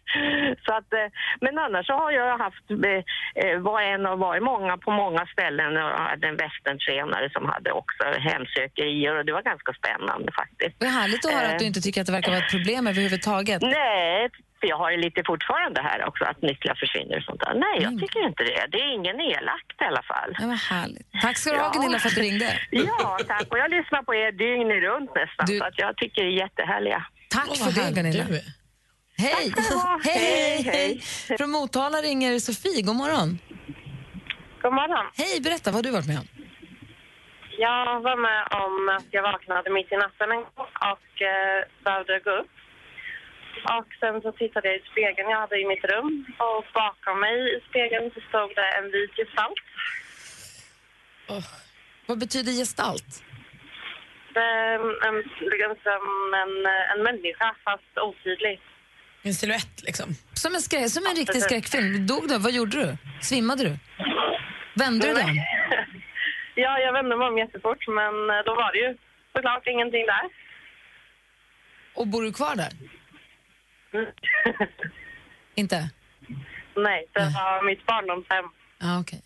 så att, eh, men annars så har jag haft, eh, eh, var en och varit många på många ställen och hade en västerntränare som hade också hemsökerier och det var ganska spännande faktiskt. Det är härligt att höra att du inte tycker att det verkar vara ett problem överhuvudtaget. Nej, för jag har ju lite fortfarande här också att nycklar försvinner och sånt där. Nej, jag tycker inte det. Det är ingen elakt i alla fall. Ja, vad härligt. Tack ska du ha Gunilla för att du ringde. Ja, tack. Och jag lyssnar på er dygnet runt nästan, så att jag tycker det är jättehärliga. Tack för det Gunilla. Hej! hej! Hej! Från Motala ringer Sofie. God morgon. God morgon. Hej, berätta vad har du varit med om. Jag var med om att jag vaknade mitt i natten en gång och eh, behövde gå upp. Och sen så tittade jag i spegeln jag hade i mitt rum och bakom mig i spegeln så stod det en vit gestalt. Vad betyder gestalt? Det är en, liksom som en, en människa fast otydlig. En silhuett liksom. Som en, skrä- som en riktig skräckfilm. Dog du? Vad gjorde du? Svimmade du? Vände du dig om? Ja, jag vände mig om jättefort men eh, då var det ju såklart ingenting där. Och bor du kvar där? Inte? Nej, det var mitt barndomshem. Ja, okej.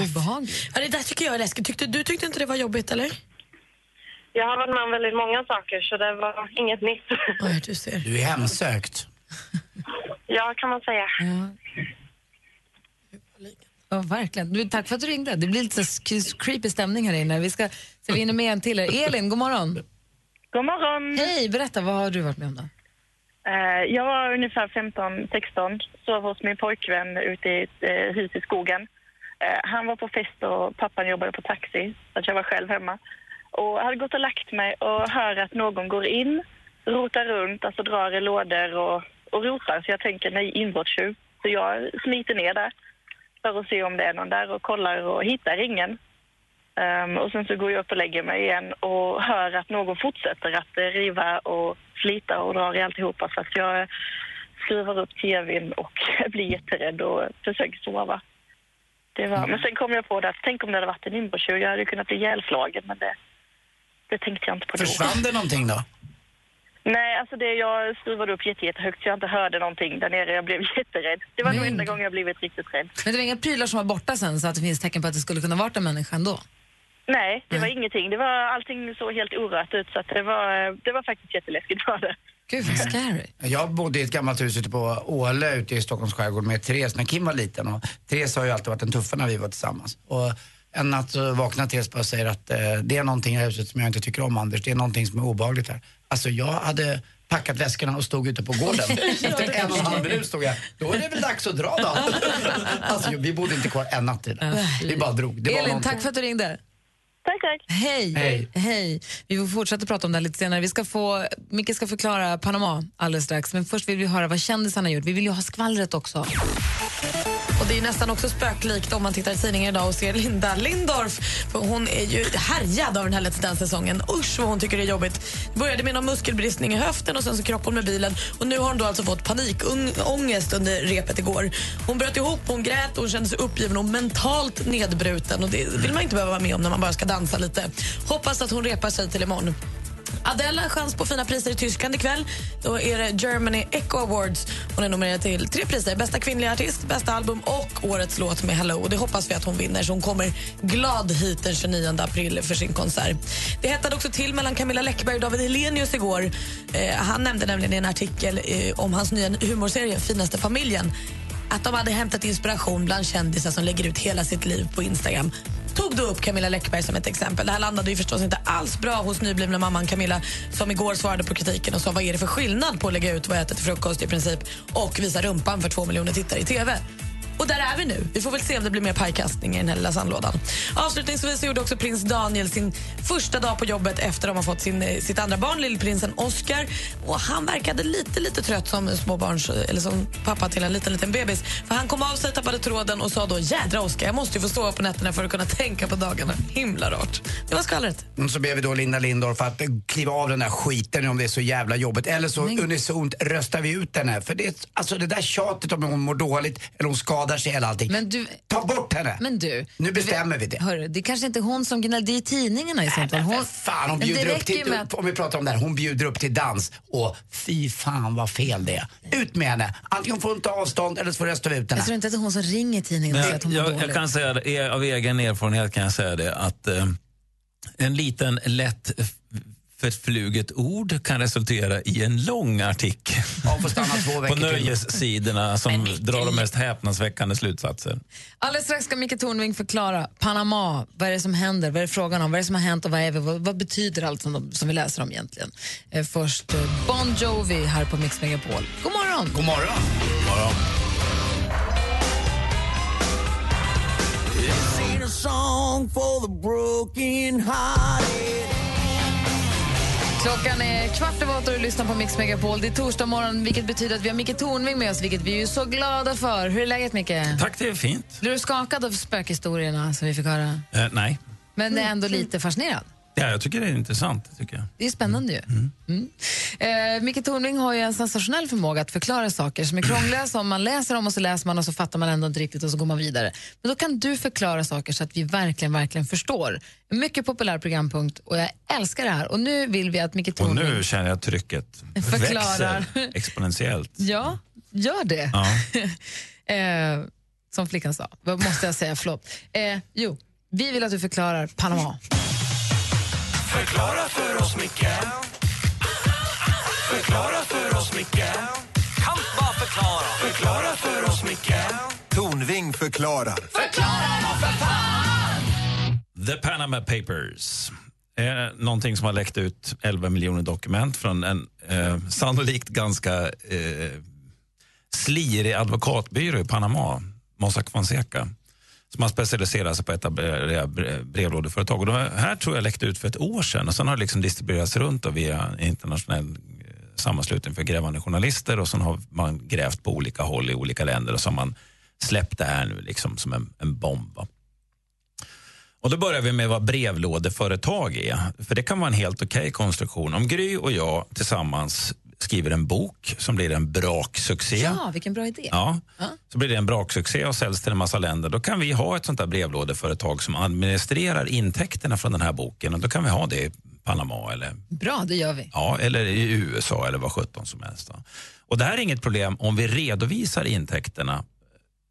Obehagligt. Ja, det där tycker jag är läskigt. Tyckte, du tyckte inte det var jobbigt eller? Jag har varit med om väldigt många saker så det var inget nytt. Ja, du ser. Du är hemsökt. Ja, kan man säga. Ja. Ja, verkligen. Du, tack för att du ringde. Det blir lite creepy stämning här inne. Vi ska se vi hinner med en till. Elin, god morgon. God morgon. Hej, berätta. Vad har du varit med om då? Eh, jag var ungefär 15-16, sov hos min pojkvän ute i ett eh, hus i skogen. Eh, han var på fest och pappan jobbade på taxi, så jag var själv hemma. Och jag hade gått och lagt mig och hör att någon går in, rotar runt, alltså drar i lådor och, och rotar. Så jag tänker, nej, inbrottstjuv. Så jag smiter ner där för att se om det är någon där och kollar och hittar ingen. Ehm, och sen så går jag upp och lägger mig igen och hör att någon fortsätter att eh, riva och slita och dra i alltihopa. Så att jag skruvar upp tvn och blir jätterädd och försöker sova. Det var, Men sen kom jag på det att tänk om det hade varit en inbrottstjuv. Jag hade kunnat bli ihjälslagen men det, det tänkte jag inte på då. Försvann det någonting då? Nej, alltså det, jag skruvade upp jätte, jättehögt så jag inte hörde någonting där nere. Jag blev jätterädd. Det var nog enda gången jag blivit riktigt rädd. Men det var inga prylar som var borta sen så att det finns tecken på att det skulle kunna varit en människa ändå? Nej, det var ingenting. Det var, allting såg helt orört ut så att det, var, det var faktiskt jätteläskigt. Var det. Gud vad scary. Jag bodde i ett gammalt hus ute på Åle ute i Stockholms skärgård med Therese när Kim var liten. Och Therese har ju alltid varit den tuffa när vi var tillsammans. Och en natt så vaknar Therese bara och säger att eh, det är någonting i det här huset som jag inte tycker om Anders. Det är någonting som är obehagligt här. Alltså jag hade packat väskorna och stod ute på gården. Efter en och en halv minut stod jag, då är det väl dags att dra då. alltså vi bodde inte kvar en natt i det där. Vi bara drog. Det Elin, någonting. tack för att du ringde. Tack, tack. Hej. Hej. Hej. Vi får fortsätta prata om det här lite senare. Vi ska få, Micke ska förklara Panama alldeles strax. Men först vill vi höra vad kändisarna har gjort. Vi vill ju ha skvallret också. Och det är nästan också spöklikt om man tittar i tidningen idag och ser Linda Lindorff. För hon är ju härjad av den här Let's Dance-säsongen. Usch vad hon tycker det är jobbigt. Det började med någon muskelbristning i höften och sen så krockade hon med bilen. Och nu har hon då alltså fått panikångest under repet igår. Hon bröt ihop, hon grät, hon kände sig uppgiven och mentalt nedbruten. Och det vill man inte behöva vara med om när man bara ska dansa lite. Hoppas att hon repar sig till imorgon. Adele har chans på fina priser i Tyskland ikväll. Då är det Germany Echo Awards. Hon är nominerad till tre priser. Bästa kvinnliga artist, bästa album och årets låt med Hello. Och det hoppas vi att hon vinner så hon kommer glad hit den 29 april för sin konsert. Det hettade också till mellan Camilla Läckberg och David Hellenius igår. Eh, han nämnde nämligen i en artikel eh, om hans nya humorserie Finaste familjen att de hade hämtat inspiration bland kändisar som lägger ut hela sitt liv på Instagram tog då upp Camilla Läckberg som ett exempel. Det här landade ju förstås inte alls bra hos nyblivna mamman Camilla som igår svarade på kritiken och sa vad är det för skillnad på att lägga ut vad jag äter till frukost i princip och visa rumpan för två miljoner tittare i TV. Och där är vi nu. Vi får väl se om det blir mer pajkastning i den här lilla sandlådan. Avslutningsvis gjorde också prins Daniel sin första dag på jobbet efter att har fått sin, eh, sitt andra barn, lillprinsen Oscar. Och han verkade lite, lite trött som småbarns, eller som pappa till en liten, liten bebis. För han kom av sig, tappade tråden och sa då jädra Oscar, jag måste ju få stå på nätterna för att kunna tänka på dagarna. Himla rart. Det var skvallret. Mm, Så ber vi då Linda Lindorff att eh, kliva av den där skiten om det är så jävla jobbigt. Eller så unisont röstar vi ut henne. För det, alltså det där tjatet om hon mår dåligt eller hon skadar sig eller allting. Men du, Ta bort henne! men du, Nu bestämmer vi det. hörru, det är kanske inte hon som gnäller, det är tidningarna i sånt fall. Hon, Fan, hon bjuder upp till, att- om vi pratar om det här, hon bjuder upp till dans och fy fan vad fel det är. Ut med henne! Antingen får hon ta avstånd eller så får rösta vi ut henne. Jag tror inte att det är hon som ringer tidningen och säger att hon jag, jag kan säga det, av egen erfarenhet kan jag säga det att eh, en liten lätt förfluget ord kan resultera i en lång artikel får stanna två på nöjessidorna som drar de mest häpnadsväckande slutsatser. Alldeles strax ska Micke Tornving förklara Panama. Vad är det som händer? Vad är det frågan om? Vad är det som har hänt och vad, är vi, vad, vad betyder allt som, de, som vi läser om egentligen? Eh, först eh, Bon Jovi här på Mix Megapol. God morgon! God morgon! For the broken hearted. Klockan är kvart över åtta och du lyssnar på Mix Megapol. Det är torsdag morgon, vilket betyder att vi har Micke Tornving med oss, vilket vi är så glada för. Hur är läget, Micke? Tack, det är fint. Blir du skakad av spökhistorierna som vi fick höra? Eh, nej, Men är ändå lite fascinerad. Ja, jag tycker det är intressant. Tycker jag. Det är spännande ju. Mm. Eh, Micke Tornving har ju en sensationell förmåga att förklara saker som är krångliga, som man läser om och så läser man och så fattar man ändå inte riktigt och så går man vidare. Men då kan du förklara saker så att vi verkligen, verkligen förstår. En mycket populär programpunkt och jag älskar det här. Och nu vill vi att Micke Och Tornving... nu känner jag trycket Förklarar. växer exponentiellt. Ja, gör det. Ja. eh, som flickan sa. Vad måste jag säga? Förlåt. Eh, jo, vi vill att du förklarar Panama. Förklara för oss, Micke. Förklara för oss, Micke. Kan bara förklara. Förklara för oss, Micke. Tornving förklarar. Förklara då för fan! The Panama Papers. är någonting som har läckt ut 11 miljoner dokument från en eh, sannolikt ganska eh, slirig advokatbyrå i Panama, Mossack Fonseca som har specialiserat sig på att etablera brevlådeföretag. Och de här tror jag läckte ut för ett år sedan och sen har det liksom distribuerats runt via internationell eh, sammanslutning för grävande journalister och sen har man grävt på olika håll i olika länder och så har man släppt det här nu liksom som en, en bomb. va. Och då börjar vi med vad brevlådeföretag är. För det kan vara en helt okej konstruktion. Om Gry och jag tillsammans skriver en bok som blir en braksuccé. Ja, vilken bra idé. Ja, så blir det en braksuccé och säljs till en massa länder. Då kan vi ha ett sånt där brevlådeföretag som administrerar intäkterna från den här boken. Och då kan vi ha det i Panama eller, Bra, det gör vi. ja, eller i USA eller vad sjutton som helst. va. Och det här är inget problem om vi redovisar intäkterna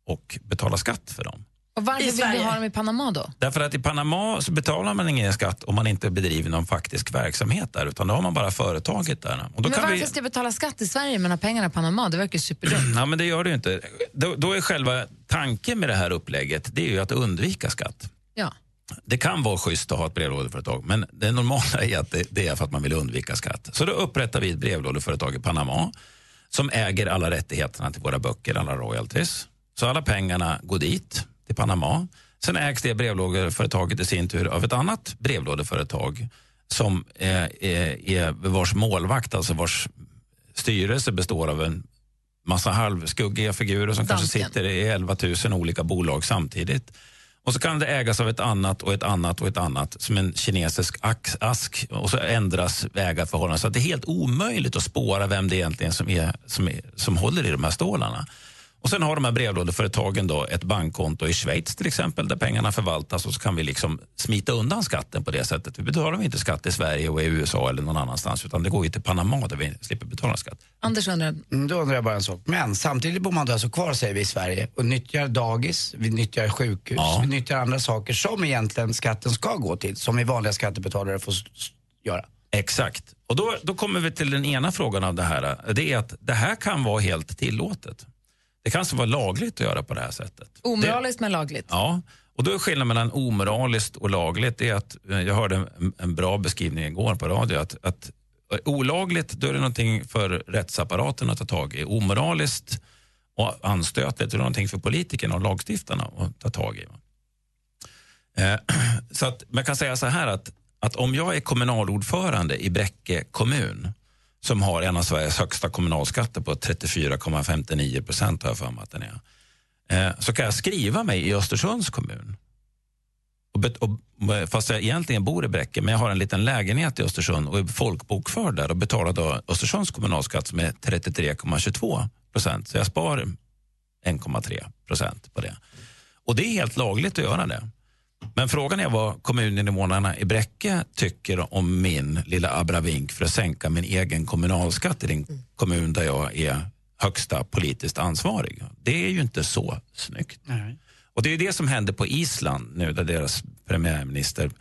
och betalar skatt för dem. Och varför vill vi Sverige. ha dem i Panama då? Därför att i Panama så betalar man ingen skatt om man inte bedriver någon faktisk verksamhet där, utan då har man bara företaget där. Och då Men kan varför vi... ska jag betala skatt i Sverige men ha pengarna i Panama? Det verkar ju superdumt. Ja, men det gör det ju inte. Då, då är själva tanken med det här upplägget, det är ju att undvika skatt. Ja. Det kan vara schysst att ha ett brevlådeföretag, men det normala är att det, det är för att man vill undvika skatt. Så då upprättar vi ett brevlådeföretag i Panama som äger alla rättigheterna till våra böcker, alla royalties. Så alla pengarna går dit, till Panama. Sen ägs det brevlådeföretaget i sin tur av ett annat brevlådeföretag som är, är, är vars målvakt, alltså vars styrelse består av en massa halvskuggiga figurer som kanske Dansken. sitter i 11 000 olika bolag samtidigt. Och så kan det ägas av ett annat och ett annat och ett annat som en kinesisk ax, ask och så ändras ägarförhållandena så att det är helt omöjligt att spåra vem det egentligen som, är, som, är, som håller i de här stålarna. Och sen har de här brevlådeföretagen då ett bankkonto i Schweiz till exempel där pengarna förvaltas och så kan vi liksom smita undan skatten på det sättet. Vi betalar inte skatt i Sverige och i USA eller någon annanstans utan det går ju till Panama där vi slipper betala skatt. Anders undrar, Mm, då undrar jag bara en sak. Men samtidigt bor man då alltså kvar säger vi i Sverige och nyttjar dagis, vi nyttjar sjukhus, vi nyttjar andra saker som egentligen skatten ska gå till, som vi vanliga skattebetalare får göra. Exakt. Och då, då kommer vi till den ena frågan av det här. Det är att det här kan vara helt tillåtet. Det kan alltså vara lagligt att göra på det här sättet. omoraliskt men lagligt. Ja, Och då är skillnaden mellan omoraliskt och lagligt det är att eh, jag hörde en, en bra beskrivning igår på radio att, att eh, olagligt då är det någonting för rättsapparaten att ta tag i. Omoraliskt och anstötligt är det någonting för politikerna och lagstiftarna att ta tag i. Eh, så att man kan säga så här att, att om jag är kommunalordförande i Bräcke kommun som har en av Sveriges högsta kommunalskatter på 34,59 procent har jag för mig att den är. Eh, så kan jag skriva mig i Östersunds kommun. Och bet- och, eh, fast jag egentligen bor i Bräcke, men jag har en liten lägenhet i Östersund och är folkbokförd där och betalar då Östersunds kommunalskatt som är 33,22 procent. Så jag sparar 1,3 procent på det. Och det är helt lagligt att göra det. Men frågan är vad kommuninvånarna i Bräcke tycker om min lilla abravink för att sänka min egen kommunalskatt i den kommun där jag är högsta politiskt ansvarig. Det är ju inte så snyggt. Och det är det som hände på Island nu där deras premiärminister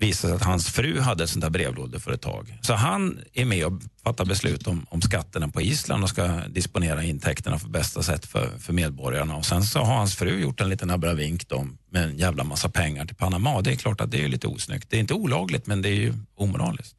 visade att hans fru hade ett sånt där brevlådeföretag. Så han är med och fattar beslut om, om skatterna på Island och ska disponera intäkterna på bästa sätt för, för medborgarna. Och sen så har hans fru gjort en liten abravink då, med en jävla massa pengar till Panama. Det är klart att det är lite osnyggt. Det är inte olagligt men det är ju omoraliskt.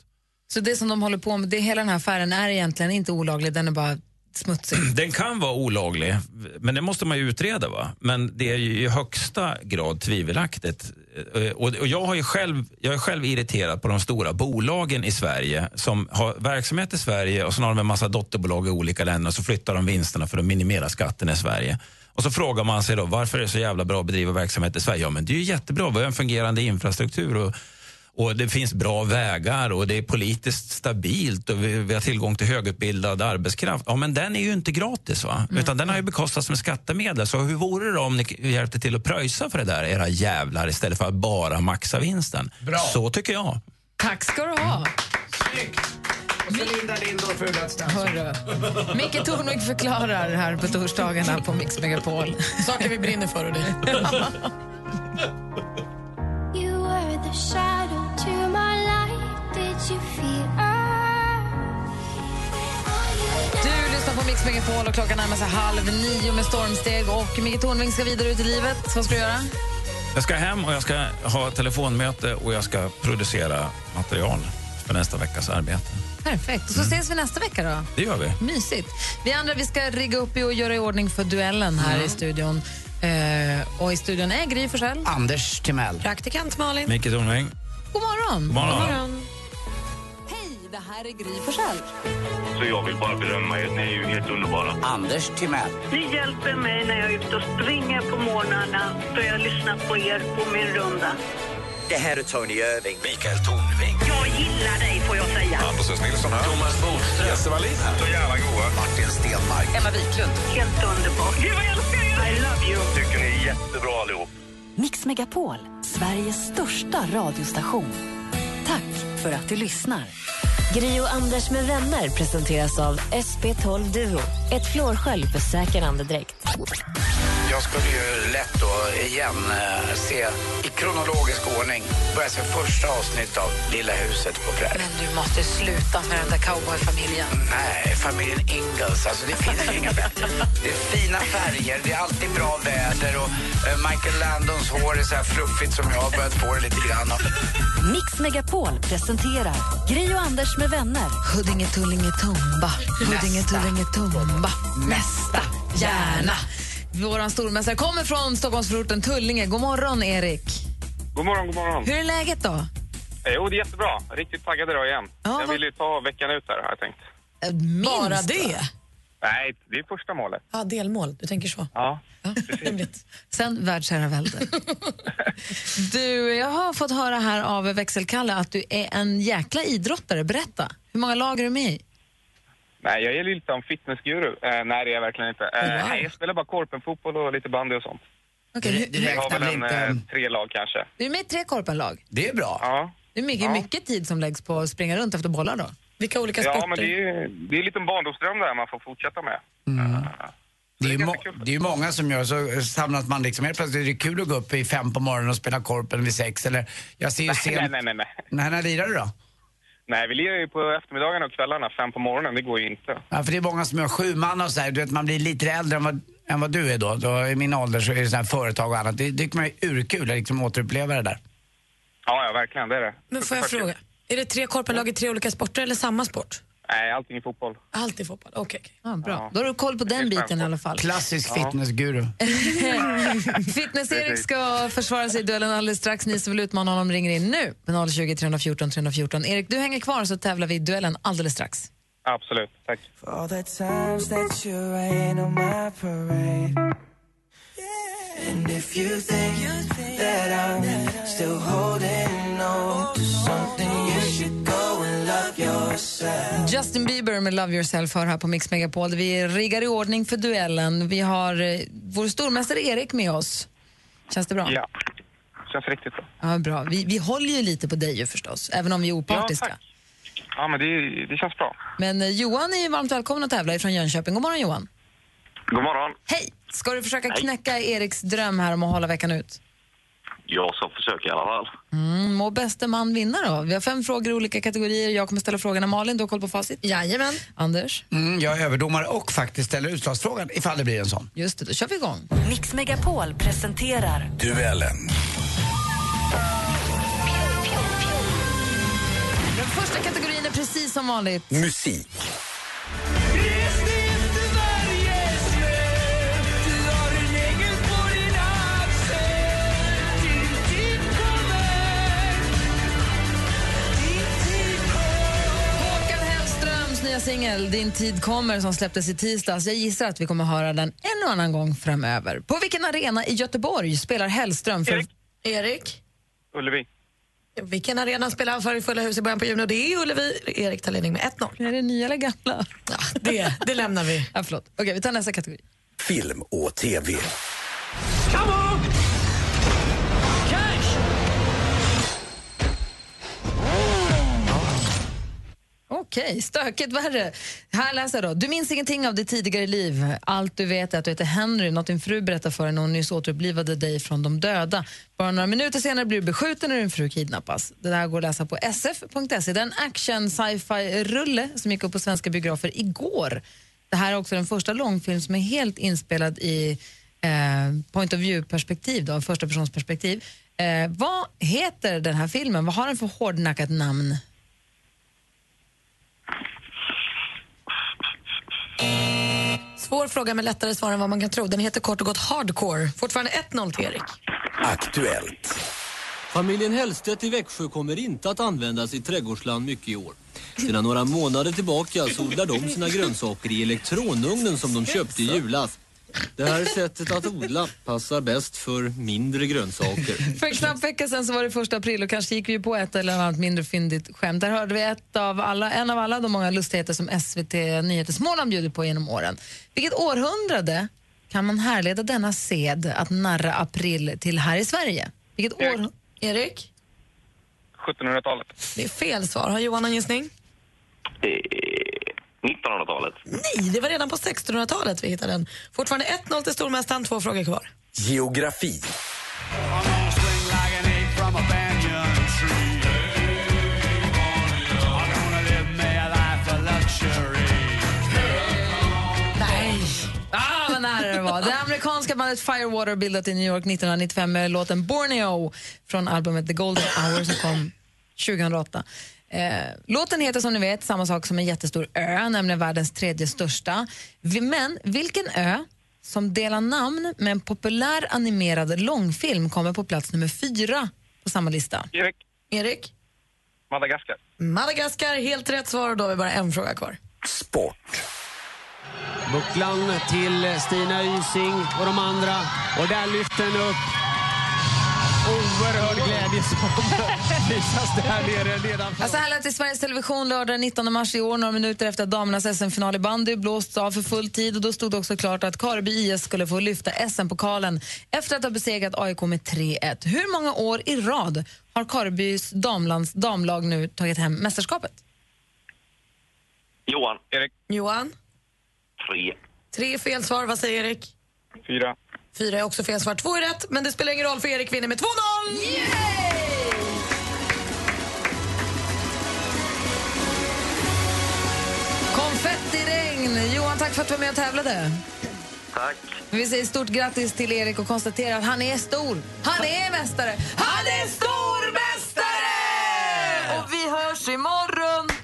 Så det som de håller på med, det, hela den här affären är egentligen inte olaglig, den är bara smutsig. Den kan vara olaglig, men det måste man ju utreda. va? Men det är ju i högsta grad tvivelaktigt. Eh, och, och jag, har ju själv, jag är själv irriterad på de stora bolagen i Sverige som har verksamhet i Sverige och så har de en massa dotterbolag i olika länder och så flyttar de vinsterna för att minimera skatten i Sverige. Och så frågar man sig då varför är det så jävla bra att bedriva verksamhet i Sverige? Ja, men det är ju jättebra. Vi har en fungerande infrastruktur och och det finns bra vägar och det är politiskt stabilt och vi, vi har tillgång till högutbildad arbetskraft. Ja, men den är ju inte gratis, va? utan den har ju bekostats med skattemedel. Så hur vore det om ni hjälpte till att pröjsa för det där, era jävlar, istället för att bara maxa vinsten? Bra. Så tycker jag. Tack ska du ha. Och så Linda Let's Dance. Hörru. Micke Tornvik förklarar här på torsdagarna på Mix Megapol. Saker vi brinner för och det. Mix Megapol och klockan närmar sig halv nio med stormsteg och Micke Tornving ska vidare ut i livet. Vad ska du göra? Jag ska hem och jag ska ha telefonmöte och jag ska producera material för nästa veckas arbete. Perfekt. Och så ses vi nästa vecka då. Det gör vi. Mysigt. Vi andra vi ska rigga upp och göra i ordning för duellen här i studion. Eh, och i studion är Gry Forssell. Anders Timell. Praktikant Malin. Micke Tornving. God morgon. God morgon. Hej, det här är Gry Forssell. Så jag vill bara berömma er. Ni är ju helt underbara. Anders Timell. Ni hjälper mig när jag är ute och springer på morgnarna för jag lyssnar på er på min runda. Det här är Tony Irving. Mikael Tornving. Jag gillar dig får jag säga. Hampus Nilsson här. Thomas Bodström. Jesse Wallin här. Så jävla goa. Martin Stenmark. Emma Wiklund. Helt underbart. Gud vad jag älskar er! I love you. Tycker ni är jättebra allihop. Mix Megapol, Sveriges största radiostation. Tack för att du lyssnar. Gri och Anders med vänner presenteras av SP12 Duo. Ett flårskölj för säker andedräkt. Jag skulle ju lätt då igen eh, se i kronologisk ordning börja se första avsnitt av Lilla huset på prärien. Men du måste sluta med den där cowboyfamiljen. Nej, familjen Ingalls. Alltså, det finns ju inga bättre. Det är fina färger, det är alltid bra väder och eh, Michael Landons hår är så här fluffigt som jag har börjat få det lite grann. Och, Mix Megapol presenterar Gri och Anders med vänner. Huddinge, Tullinge, Tumba. Huddinge, Tullinge, Tumba. Nästa, gärna. Vår stormästare kommer från Stockholmsförorten Tullinge. God morgon, Erik. God morgon, god morgon. Hur är läget då? Eh, Jo, det är jättebra. Riktigt taggad idag igen. jag vill ju ta veckan ut här, har jag tänkt. Eh, Minst, Bara det? Nej, det är första målet. Ja, delmål. Du tänker så. Ja. Sen världsherravälde. du, jag har fått höra här av växelkalle att du är en jäkla idrottare. Berätta. Hur många lag är du med i? Nej, jag är lite om fitnessguru. Eh, nej, det är jag verkligen inte. Eh, Wow. Nej, jag spelar bara korpenfotboll och lite bandy och sånt. Okej, hur- Vi har räknar väl en, inte- eh, tre lag kanske. Du är med i tre korpenlag. Det är bra. Ja. Det är mycket, Ja. mycket tid som läggs på att springa runt efter bollar då. Vilka olika Ja, sporter? men det är, det är en liten barndomsdröm där man får fortsätta med. Det är, ju må- det är ju många som gör så samlas man liksom helt plötsligt. Det är kul att gå upp i fem på morgonen och spela korpen vid sex eller jag ser ju Nej, sen... nej, nej, nej, nej. Nej, när lirar du då? Nej, vi lirar ju på eftermiddagarna och kvällarna, fem på morgonen. Det går ju inte. Ja, för det är många som gör sju man och så här. Du vet, man blir lite äldre än vad, än vad du är då. då I min ålder så är det sådana här företag och annat. Det det tycker man är urkul att liksom återuppleva det där. Ja, ja, verkligen. Det är det. Men får jag fråga, är det tre korpenlag i tre olika sporter eller samma sport? Nej, allting i fotboll. Allt i fotboll, okej. Ja, bra. Då har du koll på den biten i alla fall. Klassisk Ja. fitnessguru. Fitness-Erik ska försvara sig i duellen alldeles strax. Ni som vill utmana honom ringer in nu på 020 314 314. Erik, du hänger kvar så tävlar vi i duellen alldeles strax. Absolut, tack. And if you think that I'm still holding on to something, Justin Bieber med Love yourself hör här på Mix Megapol. Vi riggar i ordning för duellen. Vi har eh, vår stormästare Erik med oss. Känns det bra? Ja, känns riktigt bra. Ja, bra. Vi, vi håller ju lite på dig ju förstås, även om vi är opartiska. Ja, tack. Ja, men det, det känns bra. Men eh, Johan är ju varmt välkommen att tävla från Jönköping. God morgon Johan. God morgon. Hej! Ska du försöka knäcka Eriks dröm här om att hålla veckan ut? Jag ska försöka i alla fall. Mm, må bäste man vinna då. Vi har fem frågor i olika kategorier. Jag kommer ställa frågorna. Malin, du har koll på facit? Jajamän. Anders? Mm, jag är överdomare och faktiskt ställer utslagsfrågan ifall det blir en sån. Just det, då kör vi igång. Mix Megapol presenterar Duellen. Den första kategorin är precis som vanligt. Musik. Nya singel Din tid kommer som släpptes i tisdags. Jag gissar att vi kommer höra den en och annan gång framöver. På vilken arena i Göteborg spelar Hellström för... Erik. Erik? Ullevi. Vilken arena spelar han för i fulla hus i början på juni? Och det är Ullevi. Erik tar ledning med 1-0. Är det nya eller gamla? Ja, det, det lämnar vi. Ja, förlåt. Okej, vi tar nästa kategori. Film och TV. Come on! Okej, stökigt värre. Här läser jag då. Du minns ingenting av ditt tidigare liv. Allt du vet är att du heter Henry, något din fru berättade för dig när hon nyss återupplivade dig från de döda. Bara några minuter senare blir du beskjuten när din fru kidnappas. Det där går att läsa på sf.se. Det är en action sci-fi-rulle som gick upp på svenska biografer igår. Det här är också den första långfilm som är helt inspelad i eh, point of view-perspektiv, då, första persons perspektiv. Eh, vad heter den här filmen? Vad har den för hårdnackat namn? Svår fråga med lättare svar än vad man kan tro. Den heter kort och gott Hardcore. Fortfarande 1-0 till Erik. Aktuellt. Familjen Hellstedt i Växjö kommer inte att användas i trädgårdsland mycket i år. Sedan några månader tillbaka så odlar de sina grönsaker i elektronugnen som de köpte i julas. Det här sättet att odla passar bäst för mindre grönsaker. För en knapp vecka sedan så var det första april och kanske gick vi på ett eller annat mindre fyndigt skämt. Där hörde vi ett av alla, en av alla de många lustigheter som SVT Nyheter Småland bjudit på genom åren. Vilket århundrade kan man härleda denna sed att narra april till här i Sverige? Vilket år... Erik? 1700-talet. Det är fel svar. Har Johan en gissning? 1900-talet. Nej, det var redan på 1600-talet vi hittade den. Fortfarande 1-0 till stormästaren, två frågor kvar. Geografi. Nej! Ah, vad nära det var. Det amerikanska bandet Firewater bildat i New York 1995 med låten Borneo från albumet The Golden Hour som kom 2008. Eh, låten heter som ni vet samma sak som en jättestor ö, nämligen världens tredje största. Men vilken ö som delar namn med en populär animerad långfilm kommer på plats nummer fyra på samma lista? Erik. Erik? Madagaskar. Madagaskar, helt rätt svar och då har vi bara en fråga kvar. Bucklan till Stina Ysing och de andra. Och där lyfter den upp. Oerhörd glädje som visas där nere nedanför. Alltså här lät det i Sveriges Television lördag den 19 mars i år, några minuter efter att damernas SM-final i bandy blåsts av för full tid. Och då stod det också klart att Kareby IS skulle få lyfta SM-pokalen efter att ha besegrat AIK med 3-1. Hur många år i rad har Karibys damlands, damlag nu tagit hem mästerskapet? Johan. Erik. Johan? Tre. Tre fel svar. Vad säger Erik? Fyra. Fyra är också fel svar. Två är rätt, men det spelar ingen roll för Erik vinner med 2-0! Konfettiregn! Johan, tack för att du var med och tävlade. Tack. Vi säger stort grattis till Erik och konstaterar att han är stor. Han är mästare. Han är stormästare! Och vi hörs imorgon.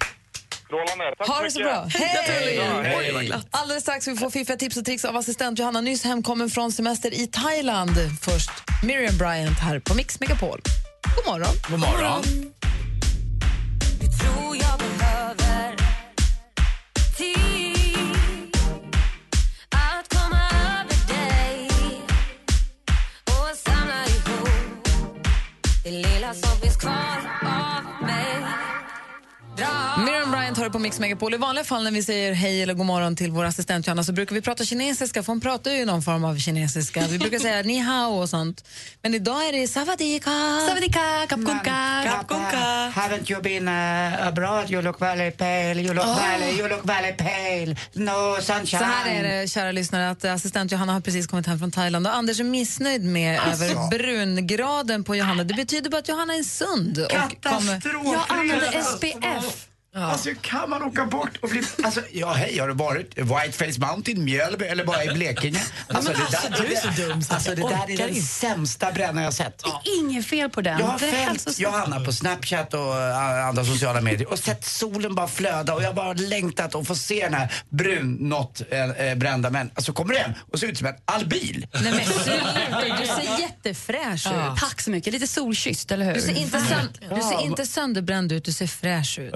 Strålande. Tack Ha det så bra. Hej! Ja, hej. Alldeles strax vi får fiffiga tips och tricks av assistent Johanna, nyss hemkommen från semester i Thailand. Först Miriam Bryant här på Mix Megapol. God morgon. God morgon. det lilla som finns kvar Miriam Bryant hör på Mix Megapol. I vanliga fall när vi säger hej eller god morgon till vår assistent Johanna så brukar vi prata kinesiska, för hon pratar ju någon form av kinesiska. Vi brukar säga ni hao och sånt. Men idag är det savadika. Savadika, kapkunka, kapkunka. Haven't you been uh, abroad? You look very pale, you look, Oh. very, you look very pale. No sunshine. Så här är det, kära lyssnare, att assistent Johanna har precis kommit hem från Thailand och Anders är missnöjd med Alltså. över brungraden på Johanna. Det betyder bara att Johanna är sund. Och kommer... Katastrof! Jag använder SPF. Alltså kan man åka bort och bli... Alltså, ja hej, har du varit Whiteface Mountain, Mjölby eller bara i Blekinge? Alltså, Men alltså, du är så dum så alltså, det där är den inte. sämsta brännan jag sett. Inget fel på den. Jag har Det är följt. Johanna på Snapchat och äh, andra sociala medier och sett solen bara flöda och jag bara längtat att få se den här brunnått äh, brända män. Alltså kommer du hem och ser ut som en albil. Nej, men sluta, du ser jättefräsch ut. Tack så mycket. Lite solkysst, eller hur? Du ser, inte sönd- du ser inte sönderbränd ut, du ser fräsch ut.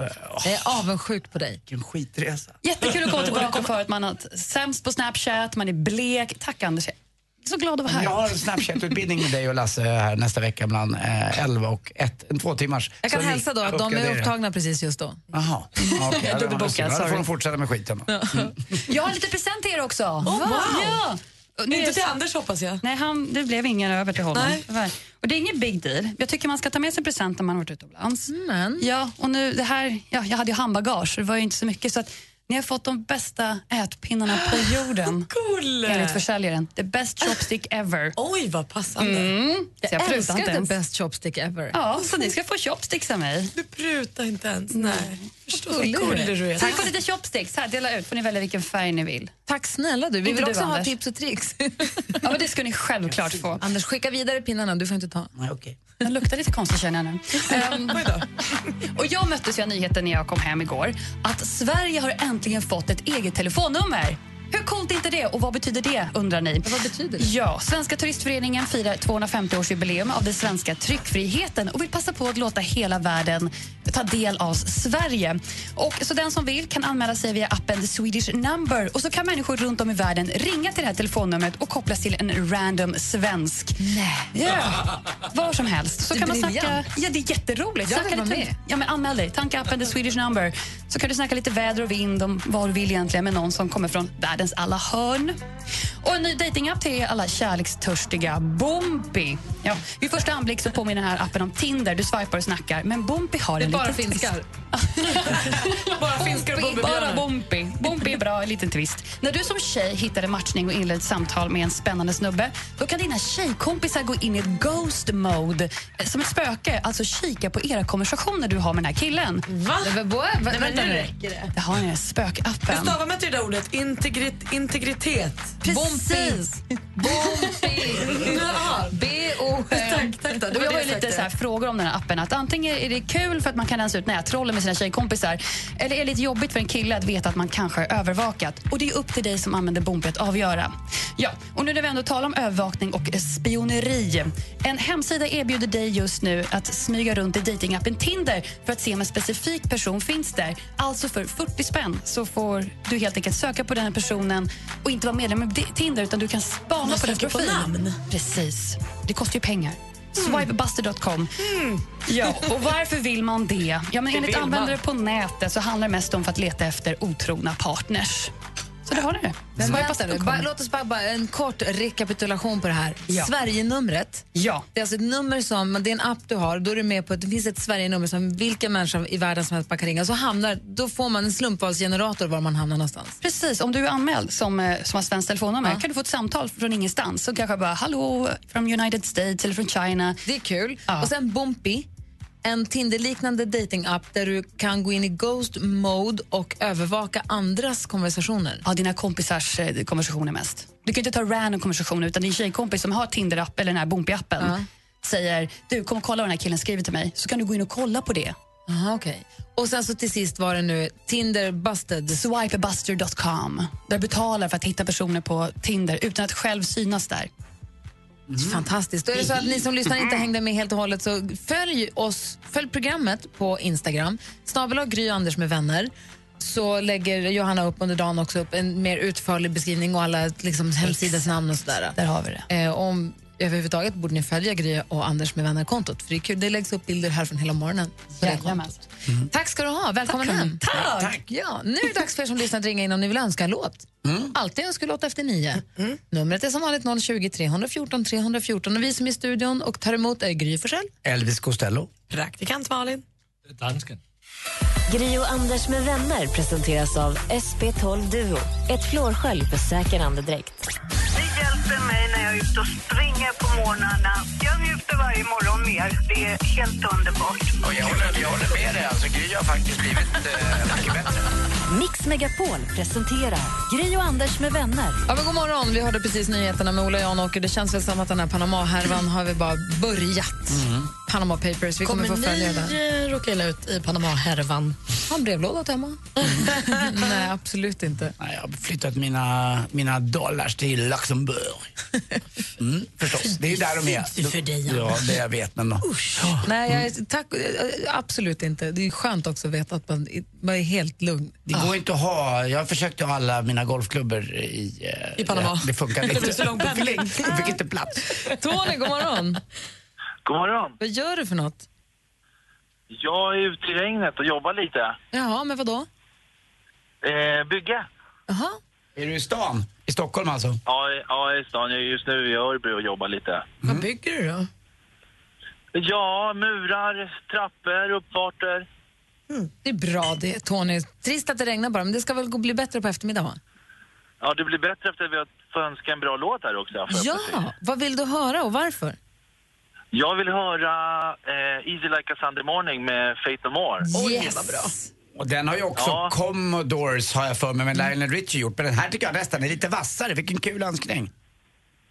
Jag är avundsjuk på dig. Vilken skitresa. Jättekul att komma tillbaka för att man har sämst på Snapchat, man är blek. Tack Anders. Jag är så glad att vara här. Jag har en Snapchat-utbildning med dig och Lasse här nästa vecka mellan äh, 11 och 1, en två timmars. Jag kan hälsa då att de är upptagna precis just då. Jaha, okej. Okay. Då får de fortsätta med skiten. då. Jag har lite present till er också. Oh, wow. Ja. Är Inte till så- Anders hoppas jag. Nej, han, det blev ingen över till honom. Nej. Och det är ingen big deal. Jag tycker man ska ta med sig present när man har varit utomlands. Men. Ja, och nu det här, ja, jag hade ju handbagage, det var ju inte så mycket. Så att ni har fått de bästa ätpinnarna på jorden. Cool! Enligt försäljaren. The best chopstick ever. Oj, vad passande. Mm. Jag prutar älskar inte the ens. best chopstick ever. Ja, så ni ska få chopsticks av mig. Du prutar inte ens. Nej. Förstår Gullig du är. Tack för lite chopsticks. Här, dela ut. får ni välja vilken färg ni vill. Tack snälla du. Vi Inte vill du, också ha Anders. tips och tricks. Ja, men det ska ni självklart få. Anders, skicka vidare pinnarna. Du får inte ta. Nej, okej. Den luktar lite konstigt känner jag nu. Ehm, och jag möttes ju av nyheten när jag kom hem igår att Sverige har äntligen fått ett eget telefonnummer. Hur coolt är inte det och vad betyder det undrar ni? Vad betyder det? Ja, Svenska turistföreningen firar 250-årsjubileum av den svenska tryckfriheten och vill passa på att låta hela världen ta del av Sverige. Och så den som vill kan anmäla sig via appen The Swedish Number och så kan människor runt om i världen ringa till det här telefonnumret och kopplas till en random svensk. Nej. Ja, var som helst. Så Det kan man snacka, ja, det är jätteroligt. Jag vill vara med. ja, men anmäl dig. Tanka appen The Swedish Number. Så kan du snacka lite väder och vind om vad du vill egentligen med någon som kommer från världens alla hörn. Och en ny datingapp till alla kärlekstörstiga. Bumpy. Ja, vid första anblick så påminner den här appen om Tinder. Du swipar och snackar. Men Bumpy har Det är en bara liten finskar. twist. Bara finskar och Bara bumbibjörnar. Bumpy. Bumpy är bra, en liten twist. När du som tjej hittar en matchning och inleder ett samtal med en spännande snubbe då kan dina tjejkompisar gå in i ett ghost mode eh, som ett spöke, alltså kika på era konversationer du har med den här killen. Va? Nej, men, vad- vad- Nej, men vänta nu räcker det. Det har ni, Hur spökappen. stavar man till det där ordet? Integrit, integritet. Precis. Ja. B-O... Tack, tack Och jag har ju lite så här frågor om den här appen. Att antingen är det kul för att man kan rensa ut nättrollen med sina tjejkompisar eller är det lite jobbigt för en kille att veta att man kanske är övervakat. Och Det är upp till dig som använder Bompy att avgöra. Ja, och nu när vi ändå talar om övervakning och spioneri. En hemsida erbjuder dig just nu att smyga runt i datingappen Tinder för att se om en specifik person finns där. Alltså för 40 spänn så får du helt enkelt söka på den här personen och inte vara medlem i Tinder utan du kan spana Man på på profilen. namn. Precis. Det kostar ju pengar. Swipebuster.com. Ja, och varför vill man det? Ja, men Det enligt vill man. användare på nätet så handlar det mest om att leta efter otrogna partners. Så där har ni det. Men Swipebuster.com. bara, låt oss bara, bara en kort rekapitulation på det här. Ja. Sverigenumret. Ja. Det är alltså ett nummer som, det är en app du har, då är du med på att det finns ett Sverigenummer som vilken människa i världen som helst bara kan ringa. Så hamnar, då får man en slumpvalsgenerator var man hamnar någonstans. Precis, om du är anmäld som, eh, som har svenskt telefonnummer Ja. kan du få ett samtal från ingenstans. Så kanske bara, hallå, from United States eller från China. Det är kul. Ja. Och sen Bumpy. En Tinder-liknande dating-app där du kan gå in i ghost mode och övervaka andras konversationer. Ja, dina kompisars eh, konversationer mest. Du kan inte ta random konversationer utan din tjejkompis som har Tinder-app eller den här Boompi-appen säger du kom och kolla vad den här killen skriver till mig så kan du gå in och kolla på det. Aha, okay. Och sen så till sist var det nu Tinder busted. Swipebuster.com. Där du betalar för att hitta personer på Tinder utan att själv synas där. Fantastiskt. Då är det så att ni som lyssnar inte hängde med helt och hållet så följ oss, följ programmet på Instagram, snabel Gry Anders med vänner. Så lägger Johanna upp under dagen också upp en mer utförlig beskrivning och alla liksom, hemsidesnamn och sådär. Där har vi det. Eh, om överhuvudtaget borde ni följa Gry och Anders med vänner-kontot för det är kul. Det läggs upp bilder här från hela morgonen. på det kontot. Tack ska du ha. Välkommen Tack. hem. Tack. Ja, nu är det dags för er som lyssnar att ringa in om ni vill önska en låt. Alltid önskelåt efter nio. Numret är som vanligt 020 314 314 och vi som är i studion och tar emot är Gry Forssell. Elvis Costello. Praktikant Malin. Dansken. Gri och Anders med vänner presenteras av SP12 Duo. Ett flårskölj för säker andedräkt. Det hjälper mig när jag är ute och springer på morgnarna. Jag njuter varje morgon mer. Det är helt underbart. Och jag, håller, jag håller med dig. Alltså, Gry har faktiskt blivit eh, mycket bättre. Mix Megapol presenterar Gri och Anders med vänner. Ja, men god morgon. Vi hörde precis nyheterna med Ola Janåker. Det känns väl som att den här Panama-härvan har vi bara börjat. Panama Papers. Vi kommer, Kommer få följa den. ni eh, råka illa ut i Panama-härvan? Har en brevlåda åt hemma? Nej, absolut inte. Nej, jag har flyttat mina, mina dollars till Luxemburg. Mm, förstås, det är där de är. Fint för dig, Ja, det jag vet. Men då. Nej, jag, tack, eh, absolut inte. Det är skönt också att veta att man, man är helt lugn. Det går inte att ha, jag försökte ha alla mina golfklubbor i... eh, I Panama. Det, det funkar Det inte. blir så lång pendling. Jag fick inte plats. Tony, god morgon. God morgon. Vad gör du för något? Jag är ute i regnet och jobbar lite. Jaha, men vad då? Eh, bygga. Jaha. Är du i stan? I Stockholm alltså? Ja, ja, i stan. Jag är just nu i Örby och jobbar lite. Vad bygger du då? Ja, murar, trappor, uppfarter. Det är bra det, Tony. Trist att det regnar bara, men det ska väl gå bli bättre på eftermiddagen, va? Ja, det blir bättre efter att vi har fått önska en bra låt här också. Ja, vad vill du höra och varför? Jag vill höra eh, Easy Like a Sunday Morning med Faith No More. yes. vad bra. Och den har ju också Ja. Commodores har jag för mig med Lionel Richie gjort. Men den här tycker jag nästan är lite vassare. Vilken kul önskning.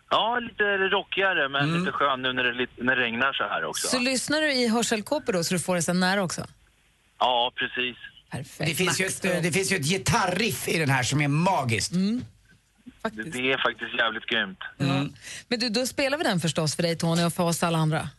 Ja, lite rockigare men lite skön nu när det, lite, när det regnar så här också. Så lyssnar du i hörselkåpor då så du får det sen nära också? Ja, precis. Perfekt. Det finns, ju ett, det finns ju ett gitarriff i den här som är magiskt. Det, det är faktiskt jävligt grymt. Men du, då spelar vi den förstås för dig Tony och för oss alla andra.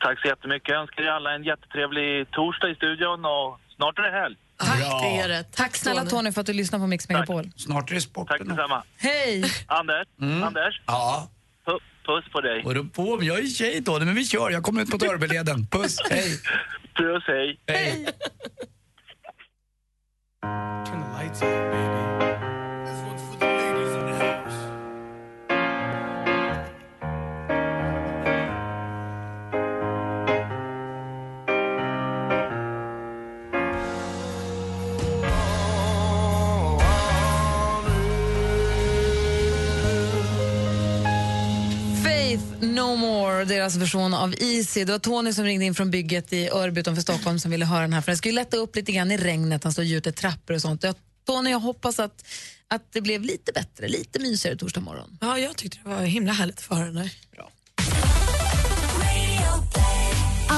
Tack så jättemycket. Jag önskar er alla en jättetrevlig torsdag i studion och snart är det helg. Tack, det är det. Tack snälla Tony för att du lyssnar på Mix Megapol. Snart är det sporten. Tack detsamma. Hej! Anders, Anders. Ja. Pu- puss på dig. Och då på mig. Jag är tjej då, men vi kör. Jag kommer ut mot Örbyleden. Puss, hej. Puss, hej. Hej. No More, deras version av Easy. Det var Tony som ringde in från bygget i Örby utanför Stockholm som ville höra den här. För den skulle lätta upp lite grann i regnet, han står och gjuter trappor och sånt. Jag, Tony, jag hoppas att, att det blev lite bättre, lite mysigare torsdag morgon. Ja, jag tyckte det var himla härligt för den där.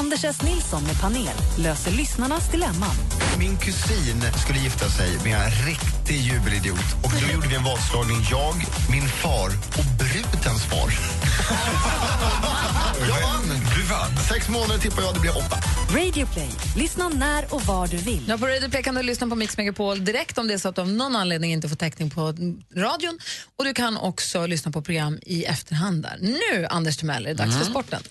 Anders S. Nilsson med panel löser lyssnarnas dilemman. Min kusin skulle gifta sig med en riktig jubelidiot. Och då gjorde vi en vadslagning, jag, min far och brudens far. jag vann! Du vann. Sex månader tippar jag, det blev åtta. Radio Play. Lyssna när och var du vill. Ja, på Radio Play kan du lyssna på Mix Megapol direkt om det är så att du av någon anledning inte får täckning på radion. Och du kan också lyssna på program i efterhand där. Nu, Anders Timell, är det dags för sporten.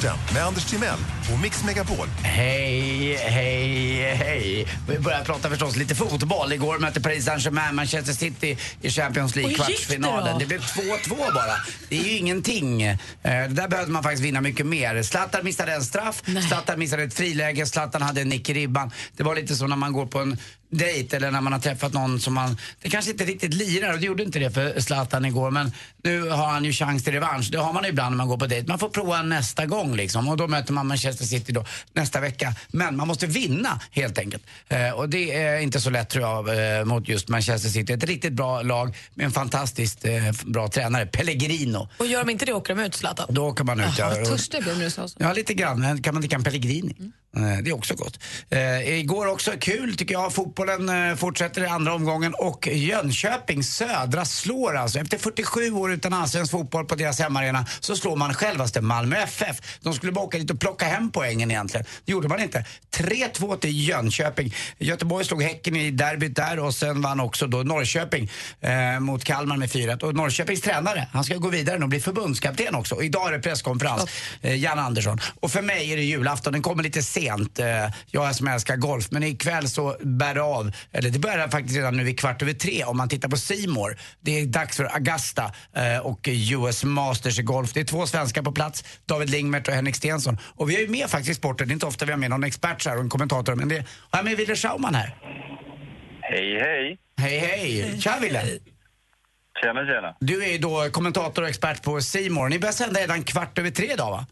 Sporten med Anders Timell på Mix Megapol. Hej, hej, hej. Vi börjar prata förstås lite fotboll. Igår mötte Paris Saint-Germain Manchester City i Champions League Och hur gick det? Det, blev 2-2 bara. Det är ju ingenting. Eh, där behövde man faktiskt vinna mycket mer. Zlatan missade en straff, Zlatan missade ett friläge, Zlatan hade en nick i ribban. Det var lite som när man går på en dejt eller när man har träffat någon som man, det kanske inte riktigt lirar och det gjorde inte det för Zlatan igår men nu har han ju chans till revansch. Det har man ibland när man går på dejt. Man får prova nästa gång liksom och då möter man Manchester City då nästa vecka. Men man måste vinna helt enkelt. Eh, och det är inte så lätt tror jag eh, mot just Manchester City. Ett riktigt bra lag med en fantastiskt eh, bra tränare, Pellegrino. Och gör de inte det åker de ut Zlatan. Då åker man ut. Jaha, ja. törstig blev du så. Ja, lite grann. Kan man dricka en Pellegrini? Eh, Det är också gott. Eh, igår också kul tycker jag. Fotbollen eh, fortsätter i andra omgången och Jönköping Södra slår alltså. Efter 47 år utan allsvensk fotboll på deras hemmaarena så slår man självaste Malmö FF. De skulle bara åka dit och plocka hem poängen egentligen. Det gjorde man inte. 3-2 till Jönköping. Göteborg slog Häcken i derbyt där och sen vann också då Norrköping eh, mot Kalmar med 4 Och Norrköpings tränare, han ska gå vidare och bli förbundskapten också. Och idag är det presskonferens. Eh, Jan Andersson. Och för mig är det julafton. Den kommer lite sent. Eh, jag som älskar golf. Men ikväll så bär det av. Eller det börjar faktiskt redan nu vid kvart över tre om man tittar på Simor. Det är dags för Augusta eh, och US Masters i golf. Det är två svenskar på plats. David Lingmert och Henrik Stensson. Och vi har ju med faktiskt sporten. Det är inte ofta vi har med någon expert här och en kommentator. Men det har jag med Wille Schauman här. Hej, hej. Hej, hej. Tja Wille. Tjena, tjena. Du är ju då kommentator och expert på Simor. Ni börjar sända redan kvart över tre idag va?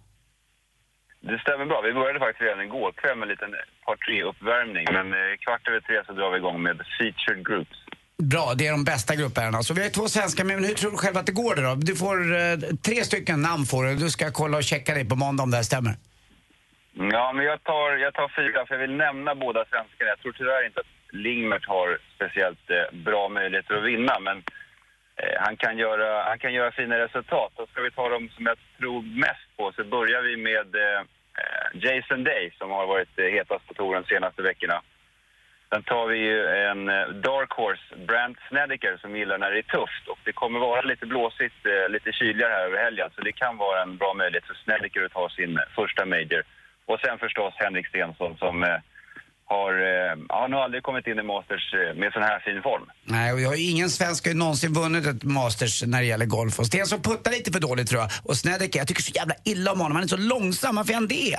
Det stämmer bra. Vi började faktiskt redan igår kväll med en liten par tre-uppvärmning. Men eh, kvart över tre så drar vi igång med featured groups. Bra, det är de bästa gruppärendena. Så vi har två svenska, men hur tror du själv att det går då? Du får eh, tre stycken namn får du. Du ska kolla och checka dig på måndag om det här stämmer. Ja, men jag tar, jag tar fyra för jag vill nämna båda svenskarna. Jag tror tyvärr inte att Lingmert har speciellt eh, bra möjligheter att vinna, men Eh, han, kan göra, han kan göra fina resultat. Då ska vi ta dem som jag tror mest på så börjar vi med eh, Jason Day som har varit eh, hetast på touren de senaste veckorna. Sen tar vi ju en eh, Dark Horse, Brandt Snedeker, som gillar när det är tufft. Och det kommer vara lite blåsigt, eh, lite kyligare här över helgen. Så det kan vara en bra möjlighet för Snedeker att ta sin eh, första major. Och sen förstås Henrik Stensson som eh, har, eh, ja, han har aldrig kommit in i Masters eh, med sån här fin form. Nej, och jag har ingen svensk har ju någonsin vunnit ett Masters när det gäller golf. Och Stensson puttar lite för dåligt tror jag. Och Snedeker, jag tycker så jävla illa om honom. Han är så långsam, varför är han det?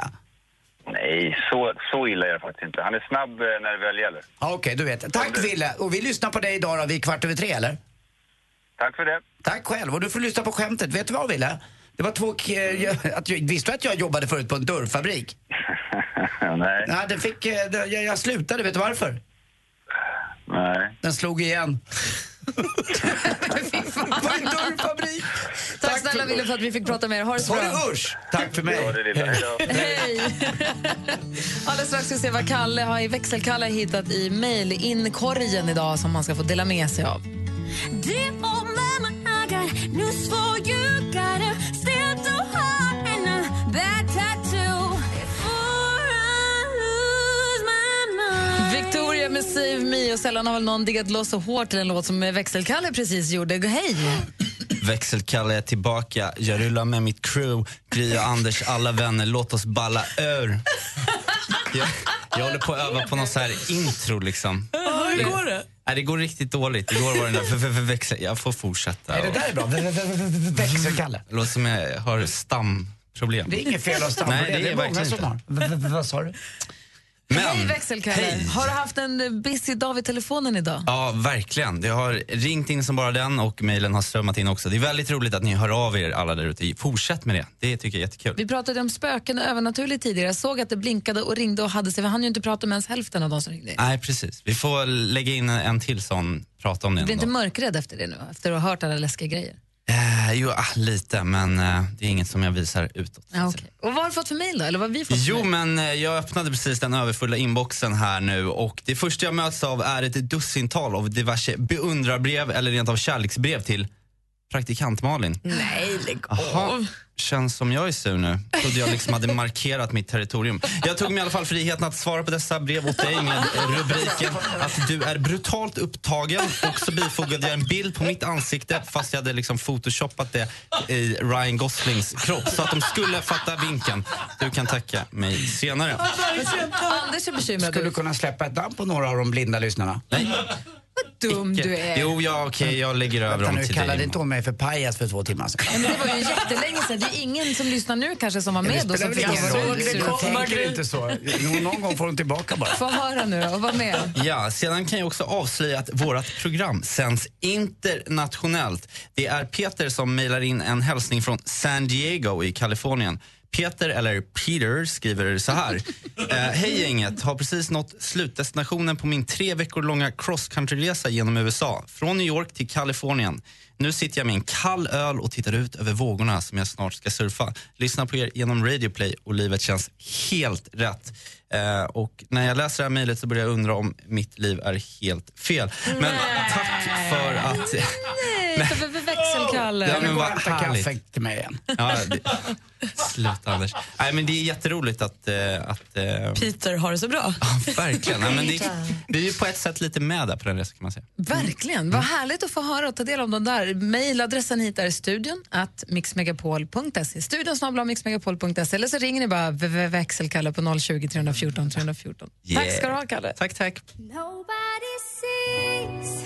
Nej, så, så illa är det faktiskt inte. Han är snabb eh, när det väl gäller. Okej, du vet. Tack Ville. Och vi lyssnar på dig idag då, vid kvart över tre eller? Tack för det. Tack själv. Och du får lyssna på skämtet. Vet du vad Ville? Det var två att jag, Visste du att jag jobbade förut på en dörrfabrik? Nej. Nej, det fick, eh, det, jag, jag slutade, vet du varför? Nej. Den slog igen. På en dörrfabrik. Tack snälla Wille för att vi fick prata med er. Ha det så bra. du usch? Tack för mig. Hej! Alldeles strax ska vi se vad Kalle har i växelkalle hittat i mejl-inkorgen idag som man ska få dela med sig av. Och sällan har väl någon diggat loss så hårt till en låt som växelkalle precis gjorde. Hej! Växelkalle är tillbaka. Jag rullar med mitt crew. Gry och Anders, alla vänner. Låt oss balla ur. Jag, jag håller på att öva på något så här intro liksom. hur går det? Nej, det går riktigt dåligt. Igår var den där för, för, för växel. Jag får fortsätta. Nej, det där är bra. Växelkalle. Det låter som jag har stamproblem. Det är inget fel att stanna Nej, på det det. Det är är verkligen som inte. har. Vad sa du? Hej växelkalle! Har du haft en eh, busy dag vid telefonen idag? Ja, verkligen. Det har ringt in som bara den och mejlen har strömmat in också. Det är väldigt roligt att ni hör av er alla där ute. Fortsätt med det. Det tycker jag är jättekul. Vi pratade om spöken och övernaturligt tidigare. Jag såg att det blinkade och ringde och hade sig. Vi hann ju inte prata med ens hälften av de som ringde. Nej, precis. Vi får lägga in en till sån, prata om det Du blir inte mörkrädd efter det nu? Efter att ha hört alla läskiga grejer? Eh, jo, ah, lite, men eh, det är inget som jag visar utåt. Ja, okej. Och vad har du fått för mejl då? Eller vad vi fått Jo, men eh, jag öppnade precis den överfulla inboxen här nu och det första jag möts av är ett dussintal av diverse beundrarbrev eller rent av kärleksbrev till Praktikant Malin. Nej, lägg Aha, av. känns som jag är sur nu. Trodde jag liksom hade markerat mitt territorium. Jag tog mig i alla fall friheten att svara på dessa brev åt dig med rubriken att du är brutalt upptagen och så bifogade jag en bild på mitt ansikte fast jag hade liksom photoshoppat det i Ryan Goslings kropp så att de skulle fatta vinken. Du kan tacka mig senare. Anders är bekymrad. Skulle du kunna släppa ett namn på några av de blinda lyssnarna? Nej. Dum du är. Jo, ja, okej, jag lägger över Vänta nu, till kallade dig. inte hon mig för pajas för två timmar sedan? Men det var ju jättelänge sedan. Det är ingen som lyssnar nu kanske som var med då. det Som spelar väl förstår ingen vad roll? du är Jag sur. tänker inte så. Jo, Någon gång får hon tillbaka bara. Få höra nu då, och vad med? Ja, sedan kan jag också avslöja att vårt program sänds internationellt. Det är Peter som mejlar in en hälsning från San Diego i Kalifornien. Peter, eller Peter, skriver så här. Eh, Hej gänget, har precis nått slutdestinationen på min tre veckor långa cross country-resa genom USA. Från New York till Kalifornien. Nu sitter jag med en kall öl och tittar ut över vågorna som jag snart ska surfa. Lyssnar på er genom Radio Play och livet känns helt rätt. Eh, och när jag läser det här mejlet så börjar jag undra om mitt liv är helt fel. Men tack för att... Nej, för för växelkalle. Ja, men vad Hämta kaffe till mig igen. Ja, det, sluta Anders. Nej, men det är jätteroligt att... eh, att eh, Peter har det så bra. verkligen. Nej, men det, vi är ju på ett sätt lite med där på den resan kan man säga. Verkligen. Vad härligt att få höra och ta del av de där. Mailadressen hit är studion att mixmegapol.se. Studion snabel-a mixmegapol.se eller så ringer ni bara v- växelkalle på 020 314 314. Tack ska du ha, Kalle. Tack, tack. Nobody sees,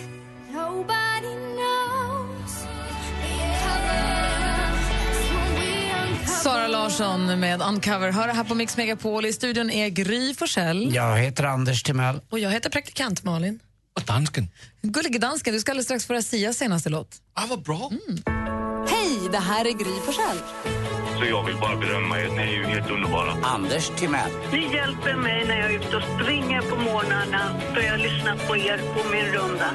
Larsson med Uncover. Hör det här på Mix Megapol. I studion är Gry Forssell. Jag heter Anders Timell. Och jag heter praktikant Malin. Och dansken. Gullige dansken, du ska alldeles strax få höra Sias senaste låt. Ah, vad bra. Hej, det här är Gry Forssell. Så jag vill bara berömma er. Ni är ju helt underbara. Anders Timell. Ni hjälper mig när jag är ute och springer på morgnarna för jag lyssnar på er på min runda.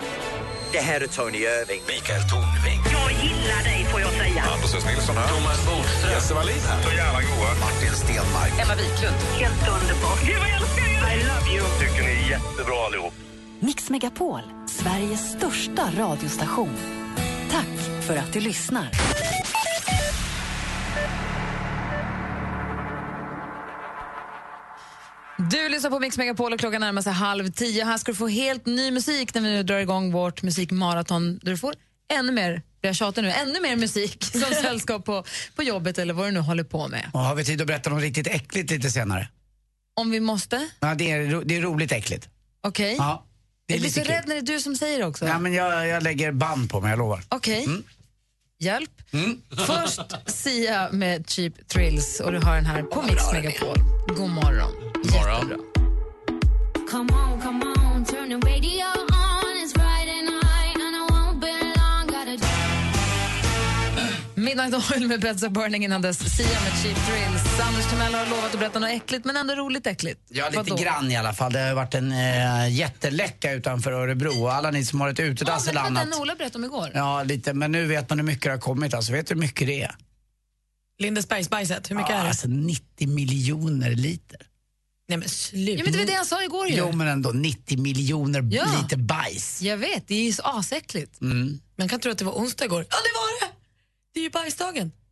Det här är Tony Irving. Mikael Tornving. Jag gillar dig får jag säga. Anders S. Nilsson här. Thomas Bodström. Jesse Wallin här. Så jävla goa. Martin Stenmark. Emma Wiklund. Helt underbart. Gud vad jag älskar er! I love you. Tycker ni är jättebra allihop. Mix Megapol, Sveriges största radiostation. Tack för att du lyssnar. Du lyssnar på Mix Megapol och klockan närmar sig halv tio. Här ska du få helt ny musik när vi nu drar igång vårt musikmaraton där du får ännu mer, jag tjatar nu, ännu mer musik som sällskap på, på jobbet eller vad du nu håller på med. Och har vi tid att berätta något riktigt äckligt lite senare? Om vi måste? Ja, det, är, det är roligt äckligt. Okej. Ja, det är Jag blir så kul. rädd när det är du som säger det också. Ja, men jag, jag lägger band på mig, jag lovar. Okej. Mm. Hjälp. Först Sia med Cheap Thrills och du har den här på Mix Megapol. God morgon. Jättebra. Come on, come on, turn the radio on. It's Friday night and I won't be long. Gotta Midnight Oil med Beds of Burning innan dess. Sia med Cheap Thrills. Anders Timell har lovat att berätta något äckligt, men ändå roligt äckligt. Ja, lite Vadå? grann i alla fall. Det har varit en äh, jätteläcka utanför Örebro. Och alla ni som har ett utedass eller det annat. Ola berättade om igår. Ja, lite. Men nu vet man hur mycket det har kommit. Alltså, vet du hur mycket det är? Lindesbergsbajset, hur mycket ja, är det? Alltså 90 miljoner liter. Nej men sluta. Ja, men det var det jag sa igår ju. Jo, men ändå 90 miljoner Ja. liter bajs. Jag vet, det är ju så asäckligt. Mm. Man kan tro att det var onsdag igår. Ja, det var det! Det är ju bajsdagen.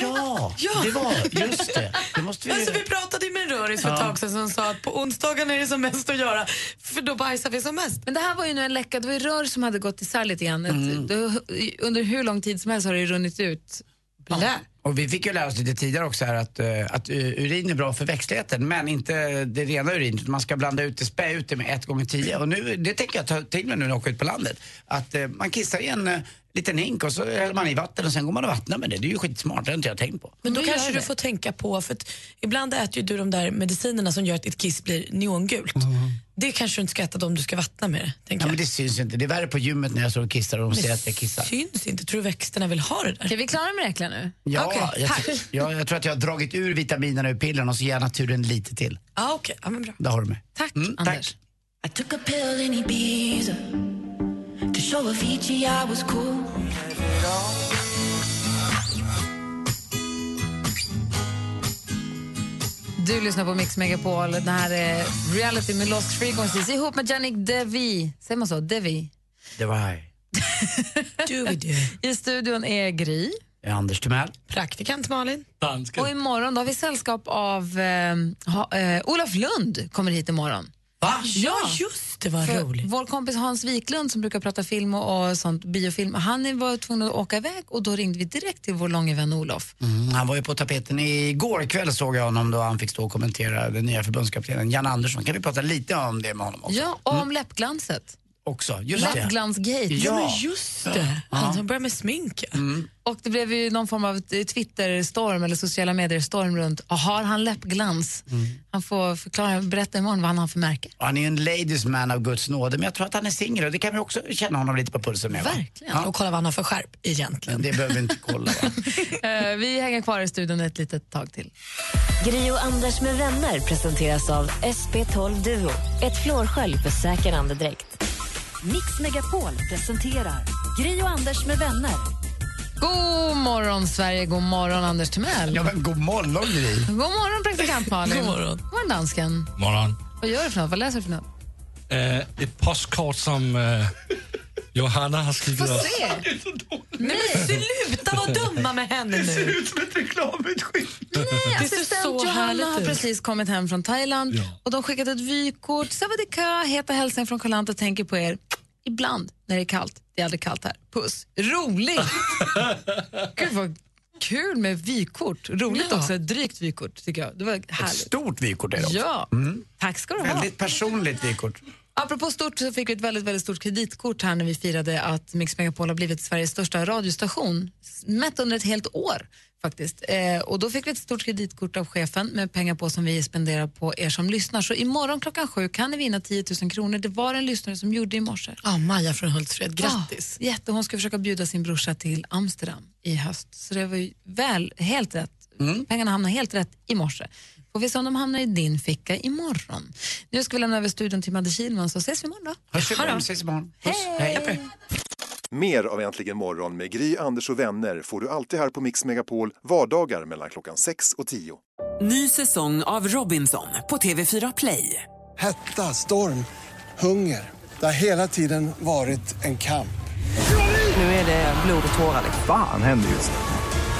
Ja, Ja. det var just det. Det måste vi... Alltså, vi pratade med en röris för ett Ja. tag sedan som sa att på onsdagen är det som mest att göra, för då bajsar vi som mest. Men det här var ju nu en läcka, det var ju rör som hade gått isär lite grann. Ett- Mm. Under hur lång tid som helst har det runnit ut. Blä. Och vi fick ju lära oss lite tidigare också här att, eh, att eh, urin är bra för växtligheten men inte det rena urinet. Man ska blanda ut det, spä ut det med ett gånger tio. Och nu, det tänker jag ta till mig nu när jag åker ut på landet. Att eh, man kissar i en liten hink och så häller man i vatten och sen går man och vattnar med det. Det är ju skitsmart, det har inte jag tänkt på. Men då Men kanske du det. får tänka på, för att ibland äter ju du de där medicinerna som gör att ditt kiss blir neongult. Det kanske du inte ska äta om du ska vattna med det. Tänker Ja, jag. men det syns inte. Det är värre på gymmet när jag står och kissar och de ser att jag kissar. syns inte. Tror du växterna vill ha det där? Är vi klara med det äckliga nu? Ja, Okej, jag, tack. tror- ja, jag tror att jag har dragit ur vitaminerna ur pillren och så ger naturen lite till. Ja, okej. Ja, men bra. Där har du mig. Tack, Mm, Anders. I show Avicii I was cool. Du lyssnar på Mix Megapol. Det här är Reality med Lost Frequencies ihop med Jannik Devi. Säger man så? Devi? Här. I studion är Gry. Anders Timell. Praktikant Malin. Och imorgon då har vi sällskap av eh, ha, eh, Olof Lund kommer hit imorgon. Va? Ja, just det, vad För roligt. Vår kompis Hans Wiklund som brukar prata film och, och sånt, biofilm, han var tvungen att åka iväg och då ringde vi direkt till vår långe vän Olof. Mm, han var ju på tapeten igår kväll såg jag honom då han fick stå och kommentera den nya förbundskaptenen Jan Andersson. Kan vi prata lite om det med honom också? Ja, och om läppglanset. Också, just det. Läppglansgate. Ja. men just det. Han som började med smink. Mm. Och det blev ju någon form av Twitter-storm eller sociala medier-storm runt, och har han läppglans? Mm. Han får förklara, berätta imorgon vad han har för märke. Han är en ladies man av Guds nåde, men jag tror att han är singel och det kan vi också känna honom lite på pulsen med. va? Verkligen. Och kolla vad han har för skärp egentligen. Men det behöver vi inte kolla. Eh, vi hänger kvar i studion ett litet tag till. Gri och Anders med vänner presenteras av SP12 Duo. Ett flårskölj för säker andedräkt. Mix Megapol presenterar Gri och Anders med vänner. God morgon Sverige, god morgon Anders Timell. Ja, men god morgon Gry. God morgon praktikant Malin. God morgon. God morgon dansken. Morgon. Vad gör du för något? Vad läser du för något? Uh, ett postkort som uh, Johanna har skrivit Få se. Nej, men sluta vara dumma med henne nu. ut som ett reklamutskick. Nej, Det ser assistent så Johanna har precis kommit hem från Thailand och de har skickat ett vykort. Savadika heter hälsning från och tänker på er. Ibland när det är kallt. Det är aldrig kallt här. Puss. Roligt! Gud vad kul med vykort. Roligt Ja. också, ett drygt vykort tycker jag. Det var Ett härligt. stort vykort är det också. Ja, Mm. tack ska du ha. Väldigt personligt vykort. Apropå stort så fick vi ett väldigt, väldigt stort kreditkort här när vi firade att Mix Megapol har blivit Sveriges största radiostation. Mätt under ett helt år faktiskt. Eh, och då fick vi ett stort kreditkort av chefen med pengar på som vi spenderar på er som lyssnar. Så imorgon klockan sju kan ni vinna 10 000 kronor. Det var en lyssnare som gjorde i morse. Ja, Maja från Hultsfred, grattis. Ja, jätte, hon ska försöka bjuda sin brorsa till Amsterdam i höst. Så det var ju väl, helt rätt. Pengarna hamnar helt rätt i morse. Får vi se om de hamnar i din ficka imorgon. Nu ska vi lämna över studion till Madde Kihlman så ses vi imorgon då. Hörs imorgon, ses imorgon. Puss. Hej. Mer av Äntligen morgon med Gry, Anders och vänner får du alltid här på Mix Megapol vardagar mellan klockan 6 och 10. Ny säsong av Robinson på TV4 Play. Hetta, storm, hunger. Det har hela tiden varit en kamp. Nu är det blod och tårar. liksom. Fan händer just nu.